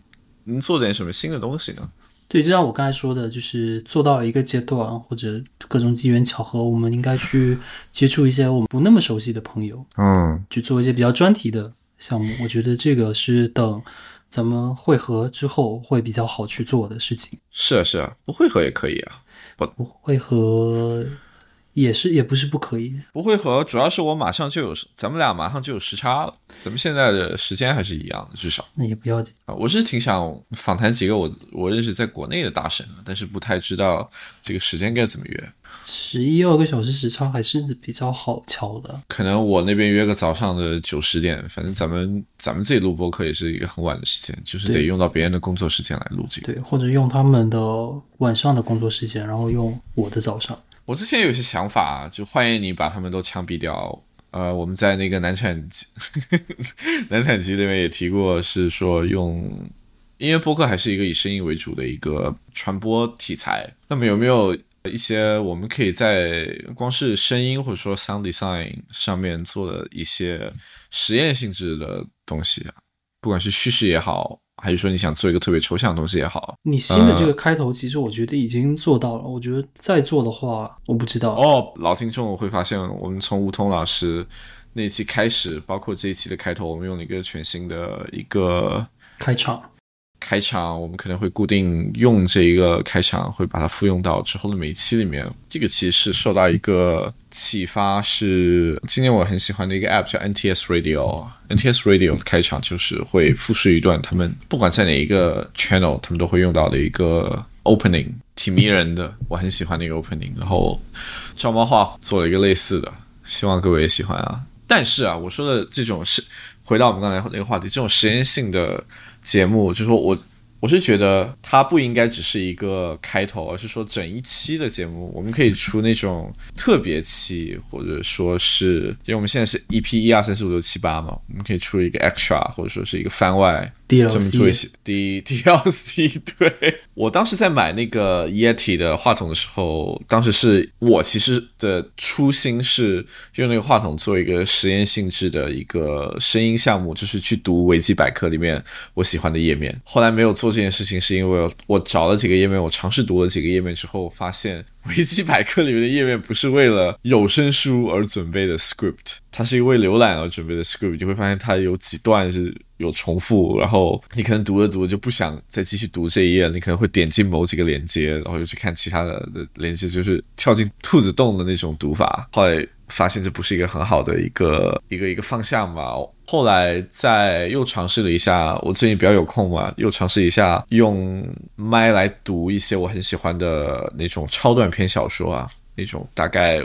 E: 能做点什么新的东西呢？
D: 对，就像我刚才说的，就是做到一个阶段或者各种机缘巧合，我们应该去接触一些我们不那么熟悉的朋友，
E: 嗯，
D: 去做一些比较专题的项目。我觉得这个是等咱们会合之后会比较好去做的事情。
E: 是啊是啊，不会合也可以啊。
D: 不不会合也是也不是不可以，
E: 不会和，主要是我马上就有，咱们俩马上就有时差了，咱们现在的时间还是一样的，至少
D: 那也不要紧。
E: 啊，我是挺想访谈几个我我认识在国内的大神，但是不太知道这个时间该怎么约。
D: 十一二个小时时差还是比较好敲的。
E: 可能我那边约个早上的九十点，反正咱们咱们自己录播客也是一个很晚的时间，就是得用到别人的工作时间来录这个。
D: 对，或者用他们的晚上的工作时间，然后用我的早上。
E: 我之前有些想法，就欢迎你把他们都枪毙掉。呃，我们在那个难产集难 产集里面也提过，是说用，因为播客还是一个以声音为主的一个传播题材。那么有没有一些我们可以在光是声音或者说 sound design 上面做的一些实验性质的东西啊？不管是叙事也好，还是说你想做一个特别抽象的东西也好，
D: 你新的这个开头，其实我觉得已经做到了。我觉得再做的话，我不知道。
E: 哦，老听众会发现，我们从吴桐老师那期开始，包括这一期的开头，我们用了一个全新的一个
D: 开场，
E: 开场，我们可能会固定用这一个开场，会把它复用到之后的每一期里面。这个其实是受到一个启发，是今年我很喜欢的一个 app 叫 NTS Radio。NTS Radio 的开场就是会复述一段他们不管在哪一个 channel，他们都会用到的一个 opening，挺迷人的，我很喜欢那个 opening。然后照猫画做了一个类似的，希望各位也喜欢啊。但是啊，我说的这种是回到我们刚才那个话题，这种实验性的节目，就是说我我是觉得它不应该只是一个开头，而是说整一期的节目，我们可以出那种特别期，或者说是因为我们现在是 EP 一二三四五六七八嘛，我们可以出一个 extra，或者说是一个番外。专门做一
D: DLC
E: 些 D L C，。对 我当时在买那个 Yeti 的话筒的时候，当时是我其实的初心是用那个话筒做一个实验性质的一个声音项目，就是去读维基百科里面我喜欢的页面。后来没有做这件事情，是因为我找了几个页面，我尝试读了几个页面之后，发现 维基百科里面的页面不是为了有声书而准备的 script，它是一个为浏览而准备的 script。你会发现它有几段是有重复，然后你可能读着读着就不想再继续读这一页，你可能会点进某几个连接，然后又去看其他的的链接，就是跳进兔子洞的那种读法。后来发现这不是一个很好的一个一个一个方向吧。后来再又尝试了一下，我最近比较有空嘛，又尝试一下用麦来读一些我很喜欢的那种超短篇小说啊，那种大概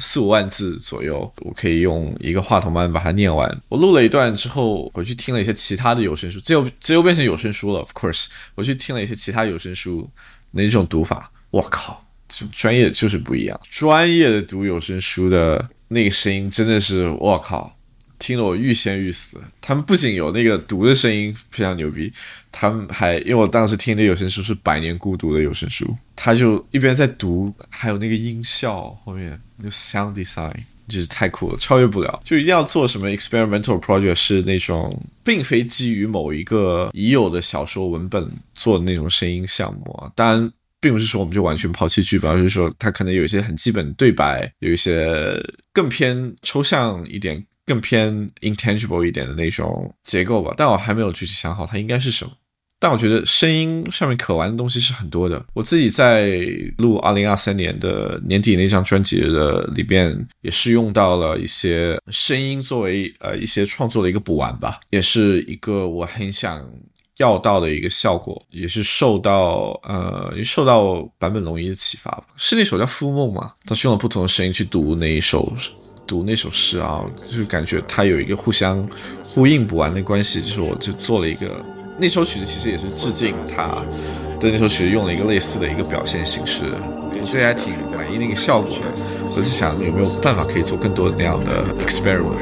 E: 四五万字左右，我可以用一个话筒慢慢把它念完。我录了一段之后，回去听了一些其他的有声书，这又这又变成有声书了。Of course，我去听了一些其他有声书那种读法，我靠，就专业就是不一样。专业的读有声书的那个声音真的是我靠，听了我欲仙欲死。他们不仅有那个读的声音非常牛逼，他们还因为我当时听的有声书是《百年孤独》的有声书，他就一边在读，还有那个音效后面就 sound design。就是太酷了，超越不了。就一定要做什么 experimental project，是那种并非基于某一个已有的小说文本做的那种声音项目啊。当然，并不是说我们就完全抛弃剧本，而是说它可能有一些很基本的对白，有一些更偏抽象一点、更偏 intangible 一点的那种结构吧。但我还没有具体想好它应该是什么。但我觉得声音上面可玩的东西是很多的。我自己在录二零二三年的年底那张专辑的里边，也是用到了一些声音作为呃一些创作的一个补完吧，也是一个我很想要到的一个效果，也是受到呃受到坂本龙一的启发吧。是那首叫《复梦》嘛？他是用了不同的声音去读那一首。读那首诗啊，就是感觉他有一个互相呼应不完的关系，就是我就做了一个那首曲子，其实也是致敬他的那首曲子，用了一个类似的一个表现形式，我自己还挺满意那个效果的。我在想有没有办法可以做更多那样的 experiment。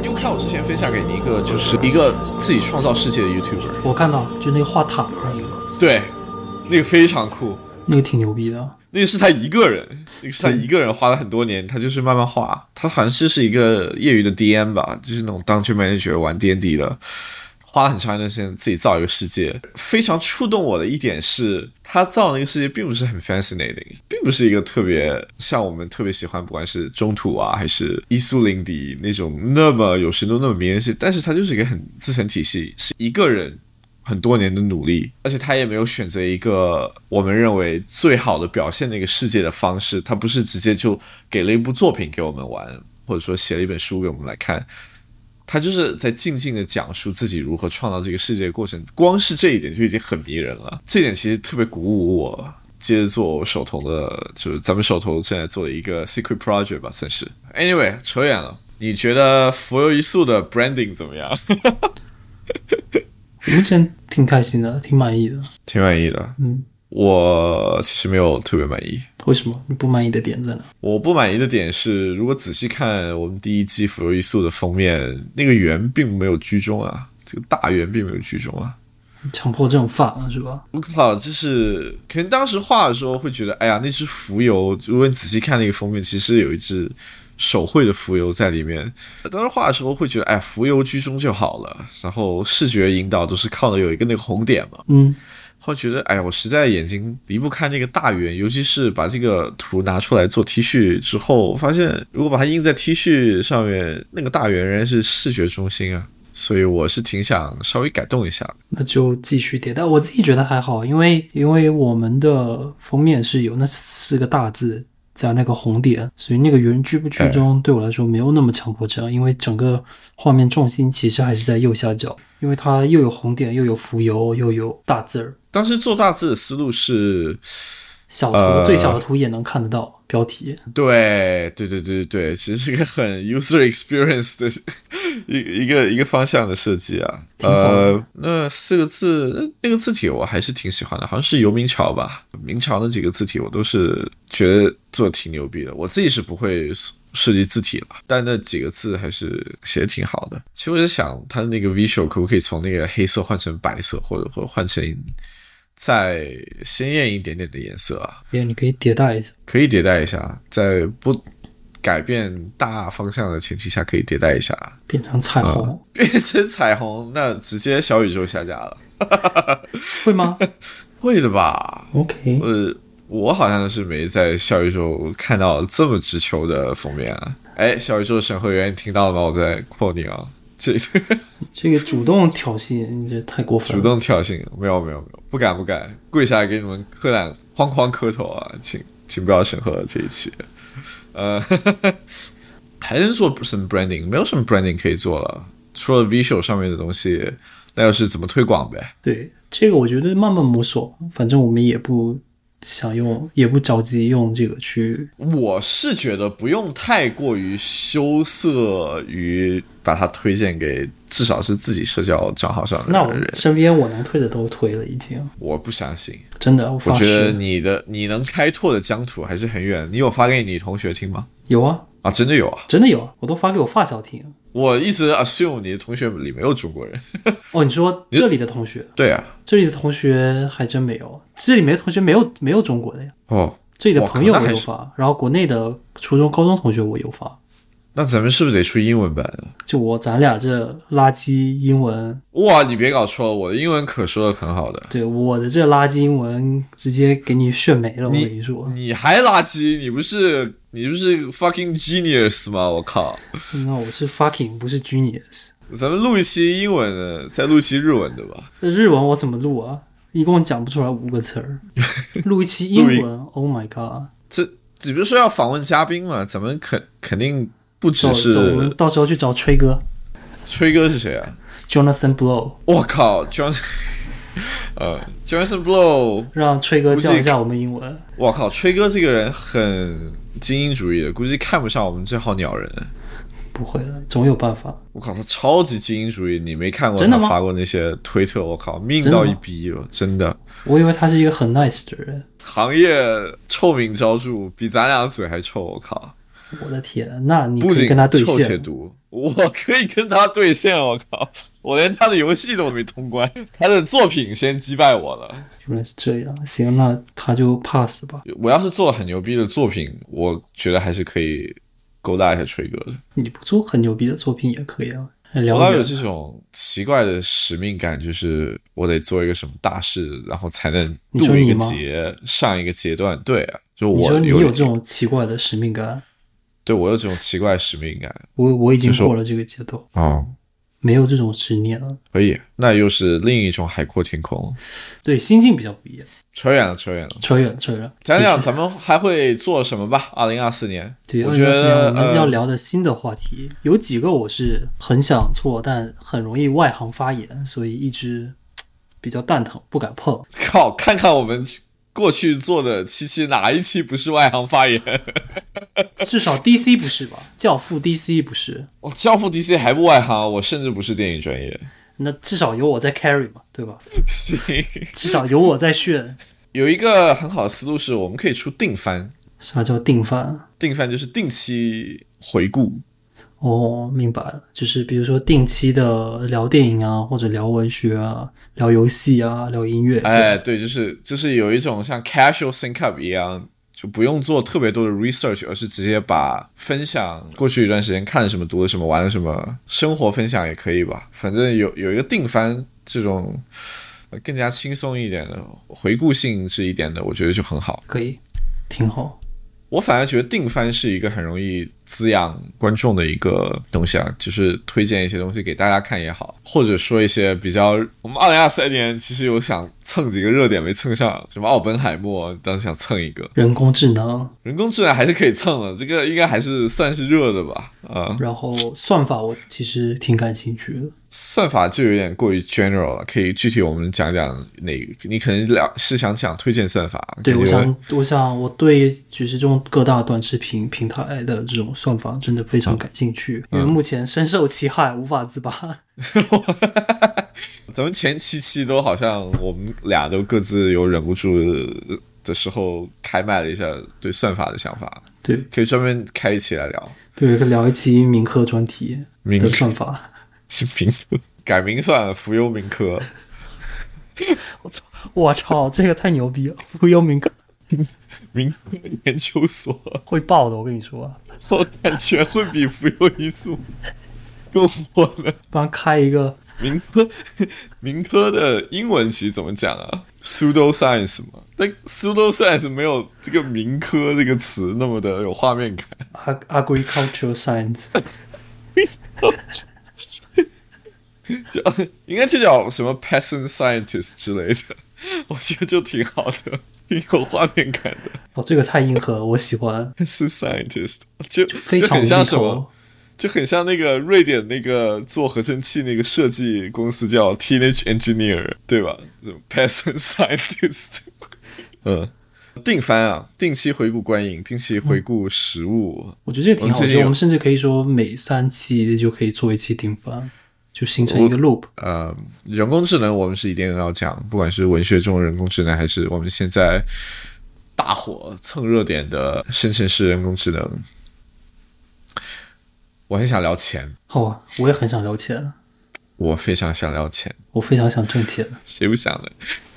E: 你看，我之前分享给你一个，就是一个自己创造世界的 YouTuber。
D: 我看到，就那个画塔那个，
E: 对，那个非常酷，
D: 那个挺牛逼的。
E: 那个是他一个人，那是他一个人画了很多年，他就是慢慢画。他好像是是一个业余的 DM 吧，就是那种当 GameManager 玩 DND 的。花了很长一段时间自己造一个世界。非常触动我的一点是，他造那个世界并不是很 fascinating，并不是一个特别像我们特别喜欢，不管是中土啊还是伊苏林迪那种那么有深度、那么迷人系，但是它就是一个很自成体系，是一个人。很多年的努力，而且他也没有选择一个我们认为最好的表现那个世界的方式。他不是直接就给了一部作品给我们玩，或者说写了一本书给我们来看。他就是在静静的讲述自己如何创造这个世界的过程。光是这一点就已经很迷人了。这点其实特别鼓舞我，接着做我手头的，就是咱们手头现在做的一个 secret project 吧，算是。Anyway，扯远了。你觉得浮游一素的 branding 怎么样？
D: 目前挺开心的，挺满意的。
E: 挺满意的。
D: 嗯，
E: 我其实没有特别满意。
D: 为什么？你不满意的点在哪？
E: 我不满意的点是，如果仔细看我们第一季《浮游一素》的封面，那个圆并没有居中啊，这个大圆并没有居中啊。
D: 强迫症犯了是吧？
E: 我靠，就是可能当时画的时候会觉得，哎呀，那只浮游。如果你仔细看那个封面，其实有一只。手绘的浮游在里面，当时画的时候会觉得，哎，浮游居中就好了。然后视觉引导都是靠的有一个那个红点嘛，
D: 嗯，
E: 会觉得，哎呀，我实在眼睛离不开那个大圆。尤其是把这个图拿出来做 T 恤之后，发现如果把它印在 T 恤上面，那个大圆仍然是视觉中心啊。所以我是挺想稍微改动一下。
D: 那就继续迭代。我自己觉得还好，因为因为我们的封面是有那四个大字。加那个红点，所以那个圆居不居中对我来说没有那么强迫症，因为整个画面重心其实还是在右下角，因为它又有红点，又有浮游，又有大字儿。
E: 当时做大字的思路是，
D: 小图最小的图也能看得到。标题
E: 对对对对对其实是一个很 user experience 的一一个一个方向的设计啊。呃，那四个字那个字体我还是挺喜欢的，好像是游明桥吧？明桥那几个字体我都是觉得做的挺牛逼的。我自己是不会设计字体了，但那几个字还是写的挺好的。其实我在想，它的那个 visual 可不可以从那个黑色换成白色，或者或换成。再鲜艳一点点的颜色啊，
D: 对你可以迭代一下，
E: 可以迭代一下，在不改变大方向的前提下，可以迭代一下，
D: 变成彩虹，
E: 变成彩虹，那直接小宇宙下架了，
D: 会吗？
E: 会的吧
D: ？OK，
E: 呃，我好像是没在小宇宙看到这么直球的封面啊。哎，小宇宙的审核员，你听到了吗？我在扩你啊。这
D: 这个主动挑衅，你这太过分了。
E: 主动挑衅，没有没有没有，不敢不敢，跪下来给你们磕两哐哐磕头啊，请请不要审核这一期。呃，还能做什么 branding？没有什么 branding 可以做了，除了 visual 上面的东西，那又是怎么推广呗？
D: 对，这个我觉得慢慢摸索，反正我们也不。想用也不着急用这个去，
E: 我是觉得不用太过于羞涩于把它推荐给至少是自己社交账号上的人。
D: 那我身边我能推的都推了，已经。
E: 我不相信，
D: 真的，
E: 我觉得你的你能开拓的疆土还是很远。你有发给你同学听吗？
D: 有啊，
E: 啊，真的有啊，
D: 真的有，我都发给我发小听。
E: 我一直 assume 你的同学里没有中国人。
D: 哦，你说 这里的同学？
E: 对啊，
D: 这里的同学还真没有。这里没同学没有没有中国的呀。
E: 哦，
D: 这里的朋友我有发，然后国内的初中、高中同学我有发。
E: 那咱们是不是得出英文版？
D: 就我咱俩这垃圾英文。
E: 哇，你别搞错了，我的英文可说的很好的。
D: 对，我的这垃圾英文直接给你炫没了。我跟你说，
E: 你还垃圾？你不是？你不是 fucking genius 吗？我靠！
D: 那我是 fucking 不是 genius。
E: 咱们录一期英文的，再录一期日文的吧。
D: 日文我怎么录啊？一共讲不出来五个词儿。录一期英文，Oh my god！
E: 这你不是说要访问嘉宾吗？咱们肯肯定不只是。
D: 到时候去找吹哥。
E: 吹哥是谁啊
D: ？Jonathan Blow。
E: 我靠，Jonathan。呃，Jonathan Blow，
D: 让吹哥教一下我们英文。
E: 我靠，吹哥这个人很精英主义的，估计看不上我们这号鸟人。
D: 不会的，总有办法。
E: 我靠，他超级精英主义，你没看过他发过那些推特？我靠，命到一逼了，真的。
D: 我以为他是一个很 nice 的人。
E: 行业臭名昭著，比咱俩嘴还臭。我靠。
D: 我的天，那你
E: 不
D: 以跟他对线。
E: 毒，我可以跟他对线，我靠，我连他的游戏都没通关，他的作品先击败我了。
D: 原来是这样，行，那他就 pass 吧。
E: 我要是做很牛逼的作品，我觉得还是可以勾搭一下锤哥的。
D: 你不做很牛逼的作品也可以啊。聊
E: 我老有这种奇怪的使命感，就是我得做一个什么大事，然后才能
D: 你
E: 渡一个劫，上一个阶段。对啊，就我
D: 你说你有
E: 有
D: 这种奇怪的使命感，
E: 对我有这种奇怪的使命感。
D: 我我已经过了这个阶段，
E: 哦，
D: 没有这种执念了。
E: 可以，那又是另一种海阔天空。
D: 对，心境比较不一样。
E: 扯远了，扯远了。
D: 扯远了，扯远了。
E: 讲讲咱们还会做什么吧？二零二四年，
D: 对，
E: 我觉得
D: 我们是要
E: 呃
D: 聊的新的话题，有几个我是很想做，但很容易外行发言，所以一直比较蛋疼，不敢碰。
E: 靠，看看我们过去做的七期哪一期不是外行发言？
D: 至少 DC 不是吧？教父 DC 不是，
E: 我教父 DC 还不外行，我甚至不是电影专业。
D: 那至少有我在 carry 嘛，对吧？
E: 行，
D: 至少有我在炫。
E: 有一个很好的思路是，我们可以出定番，
D: 啥叫定番？
E: 定番就是定期回顾。
D: 哦，明白了，就是比如说定期的聊电影啊，或者聊文学啊，聊游戏啊，聊音乐。
E: 哎，对，就是就是有一种像 casual sync up 一样，就不用做特别多的 research，而是直接把分享过去一段时间看了什么、读的什么、玩了什么，生活分享也可以吧。反正有有一个定番这种呃更加轻松一点的回顾性质一点的，我觉得就很好。
D: 可以，挺好。
E: 我反而觉得定番是一个很容易滋养观众的一个东西啊，就是推荐一些东西给大家看也好，或者说一些比较，我们二零二三年其实有想蹭几个热点没蹭上，什么奥本海默，当时想蹭一个，
D: 人工智能，
E: 人工智能还是可以蹭的，这个应该还是算是热的吧，啊、
D: 然后算法我其实挺感兴趣的。
E: 算法就有点过于 general 了，可以具体我们讲讲哪，你可能聊是想讲推荐算法，
D: 对，我想，我想，我对就是这种各大短视频平台的这种算法真的非常感兴趣，因为目前深受其害，无法自拔。
E: 咱们前七期都好像我们俩都各自有忍不住的时候开麦了一下对算法的想法，
D: 对，
E: 可以专门开一期来聊。
D: 对，聊一期民科专题
E: 民
D: 科算法。
E: 是名改名算了，浮游民科。
D: 我操，我操这个太牛逼了！浮游民科
E: 民科研究所，
D: 会爆的，我跟你说。
E: 我感觉会比浮游一素更火的。
D: 不然开一个
E: 民科，民科的英文其实怎么讲啊？pseudo science 嘛，但 pseudo science 没有这个民科这个词那么的有画面感。
D: ag- agricultural science，
E: 就应该就叫什么 peasant scientist 之类的，我觉得就挺好的，挺有画面感的。
D: 哦，这个太硬核了，我喜欢
E: ，peasant scientist 就
D: 非常
E: 就很像什么，就很像那个瑞典那个做合成器那个设计公司叫 Teenage Engineer，对吧？这种 peasant scientist，嗯。定番啊，定期回顾观影，定期回顾实物，
D: 我觉得这个挺好。的
E: 我们
D: 甚至可以说每三期就可以做一期定番，就形成一个 loop。
E: 呃，人工智能我们是一定要讲，不管是文学中人工智能，还是我们现在大火蹭热点的生成式人工智能，我很想聊钱，
D: 好啊，我也很想聊钱，
E: 我非常想聊钱，
D: 我非常想挣钱。
E: 谁不想呢？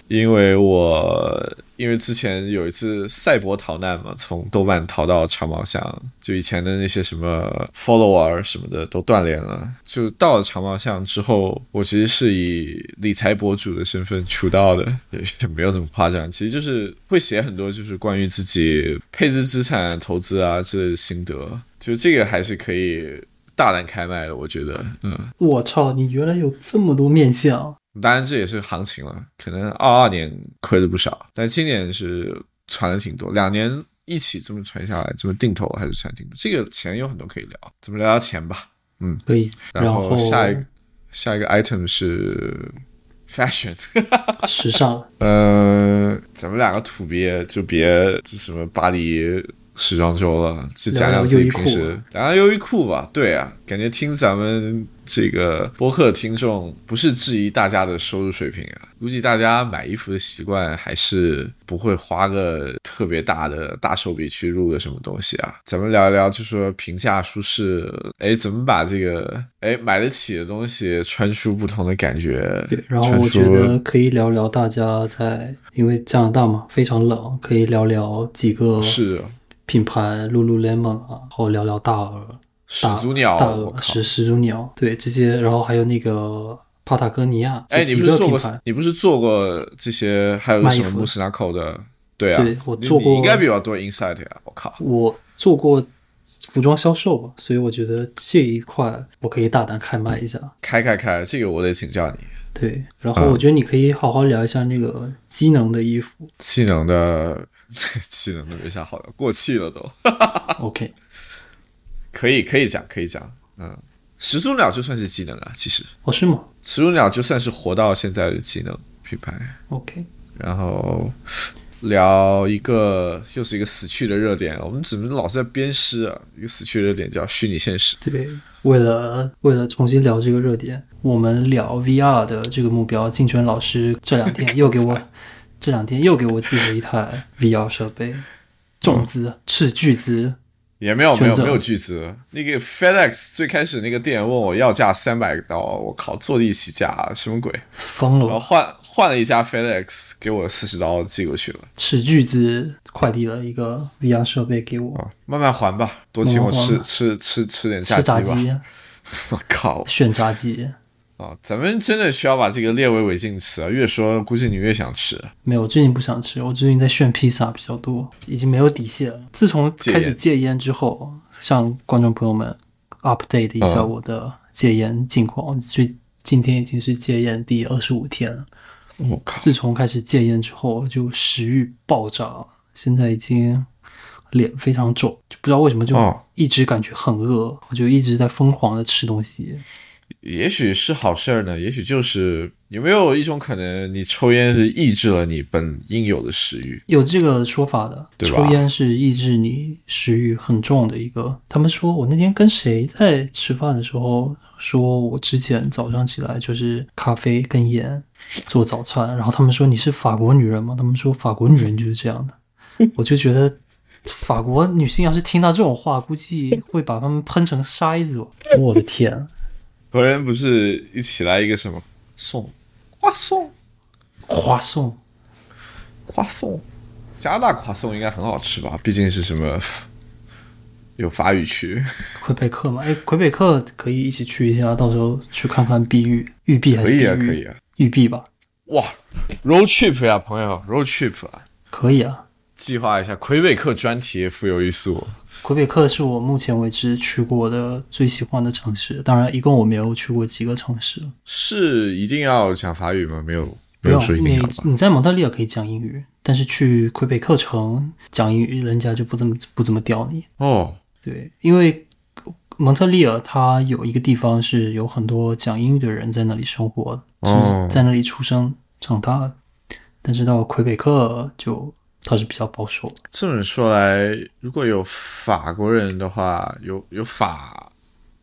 E: 因为我因为之前有一次赛博逃难嘛，从豆瓣逃到长毛象，就以前的那些什么 follower 什么的都断联了。就到了长毛象之后，我其实是以理财博主的身份出道的，也没有那么夸张。其实就是会写很多就是关于自己配置资产、投资啊之类的心得，就这个还是可以大胆开麦的，我觉得，嗯。
D: 我操，你原来有这么多面相，
E: 当然这也是行情了，可能二二年亏了不少，但今年是传的挺多，两年一起这么传下来，这么定投还是传挺多。这个钱有很多可以聊，咱们聊聊钱吧。嗯，
D: 可以。
E: 然
D: 后
E: 下一个下一个 item 是 fashion，
D: 时尚，
E: 呃，咱们两个土鳖就别这什么巴黎时装周了，就讲讲自己平时聊聊优衣库吧。对啊，感觉听咱们这个播客听众不是质疑大家的收入水平啊，估计大家买衣服的习惯还是不会花个特别大的大手笔去入个什么东西啊。咱们聊一聊，就说平价舒适，哎，怎么把这个哎买得起的东西穿出不同的感觉？
D: 对，然后我觉得可以聊聊大家在，因为加拿大嘛非常冷，可以聊聊几个
E: 是。
D: 品牌 Lululemon 啊，然后聊聊大鹅、
E: 始祖鸟、
D: 大鹅始始祖鸟，对这些，然后还有那个帕塔哥尼亚，
E: 哎，你不是做过？你不是做过这些？还有什么穆斯纳口的？对啊，
D: 对我做过，
E: 应该比较多 Inside 呀！我靠，
D: 我做过服装销售，所以我觉得这一块我可以大胆开麦一下。
E: 开开开，这个我得请教你。
D: 对，然后我觉得你可以好好聊一下那个机能的衣服。
E: 机能的，机能的没啥好聊，过气了都。
D: OK，
E: 可以可以讲可以讲，嗯，始祖鸟就算是机能啊，其实。
D: 哦，是吗？
E: 始祖鸟就算是活到现在的机能品牌。
D: OK，
E: 然后。聊一个又是一个死去的热点，我们怎么老是在鞭尸啊？一个死去的热点叫虚拟现实。
D: 对，为了为了重新聊这个热点，我们聊 VR 的这个目标。静泉老师这两天 又给我，这两天又给我寄了一台 VR 设备，重资斥巨资。
E: 也没有没有没有巨资，那个 FedEx 最开始那个店问我要价三百刀，我靠，坐地起价，什么鬼？
D: 疯了！
E: 然后换换了一家 FedEx，给我四十刀寄过去了，
D: 斥巨资快递了一个 VR 设备给我，
E: 慢慢还吧，多请我吃吃吃吃点
D: 炸
E: 鸡吧。我靠，
D: 炫炸鸡。
E: 哦，咱们真的需要把这个列为违禁词啊！越说估计你越想吃。
D: 没有，我最近不想吃，我最近在炫披萨比较多，已经没有底线了。自从开始戒烟之后，向观众朋友们 update 一下我的戒烟近况。所以今天已经是戒烟第二十五天了。
E: 我靠！
D: 自从开始戒烟之后，就食欲暴涨，现在已经脸非常肿，就不知道为什么就一直感觉很饿，我就一直在疯狂的吃东西。
E: 也许是好事儿呢，也许就是有没有一种可能，你抽烟是抑制了你本应有的食欲？
D: 有这个说法的，抽烟是抑制你食欲很重的一个。他们说我那天跟谁在吃饭的时候，说我之前早上起来就是咖啡跟盐做早餐，然后他们说你是法国女人吗？他们说法国女人就是这样的，我就觉得法国女性要是听到这种话，估计会把他们喷成筛子。我的天！
E: 昨天不是一起来一个什么？送。花送。
D: 花送。
E: 花送，加拿大花送应该很好吃吧？毕竟是什么有法语区，
D: 魁北克嘛？哎，魁北克可以一起去一下，到时候去看看碧玉。玉璧还是
E: 可以啊，可以啊，
D: 玉璧吧？
E: 哇，road trip 呀，朋友，road trip 啊，
D: 可以啊，
E: 计划一下魁北克专题，富有一素。
D: 魁北克是我目前为止去过的最喜欢的城市，当然，一共我没有去过几个城市。
E: 是一定要讲法语吗？没有，没有说一定要。
D: 你你在蒙特利尔可以讲英语，但是去魁北克城讲英语，人家就不怎么不怎么屌你。
E: 哦，
D: 对，因为蒙特利尔它有一个地方是有很多讲英语的人在那里生活，是在那里出生长大的，但是到魁北克就。他是比较保守。
E: 这么说来，如果有法国人的话，有有法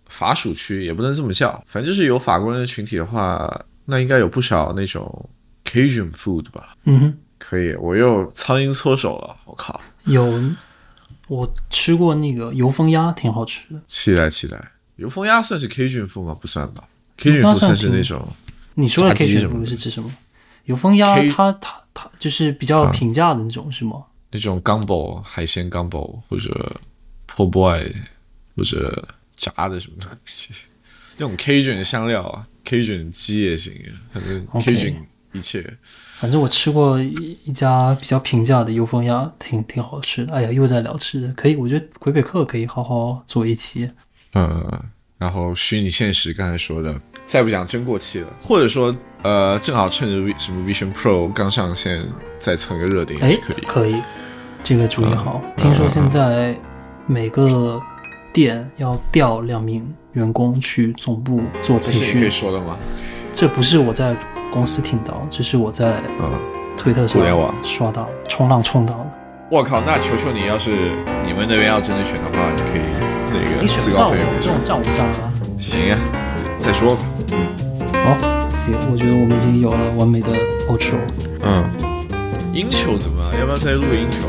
E: 法属区，也不能这么叫，反正就是有法国人的群体的话，那应该有不少那种 Cajun food 吧？
D: 嗯哼，
E: 可以。我又苍蝇搓手了，我靠！
D: 有，我吃过那个油封鸭，挺好吃的。
E: 期待期待，油封鸭算是 Cajun food 吗？不算吧？Cajun food 算是那种。
D: 你说的 Cajun food 是指什么？油封鸭，它它。它就是比较平价的那种，是吗？
E: 那种 gumbo 海鲜 gumbo 或者 po boy 或者炸的什么东西，那种 Cajun 香料啊，Cajun 鸡也行，反正 Cajun 一切。
D: 反正我吃过一一家比较平价的油封鸭，挺挺好吃的。哎呀，又在聊吃的，可以，我觉得魁北克可以好好做一期。
E: 嗯，然后虚拟现实刚才说的，再不讲真过气了，或者说。呃，正好趁着什么 Vision Pro 刚上线，再蹭个热点也是可以。
D: 可以，这个主意好。听说现在每个店要调两名员工去总部做培训。
E: 可以说的吗？
D: 这不是我在公司听到，这是我在推特上刷到，冲浪冲到的。
E: 我靠，那求求你，要是你们那边要真的选的话，你可以那个
D: 你选不到我
E: 自告奋勇
D: 这种账不账啊？
E: 行呀，再说吧。
D: 好，行，我觉得我们已经有了完美的 outro。
E: 嗯，英球怎么？要不要再录个英球？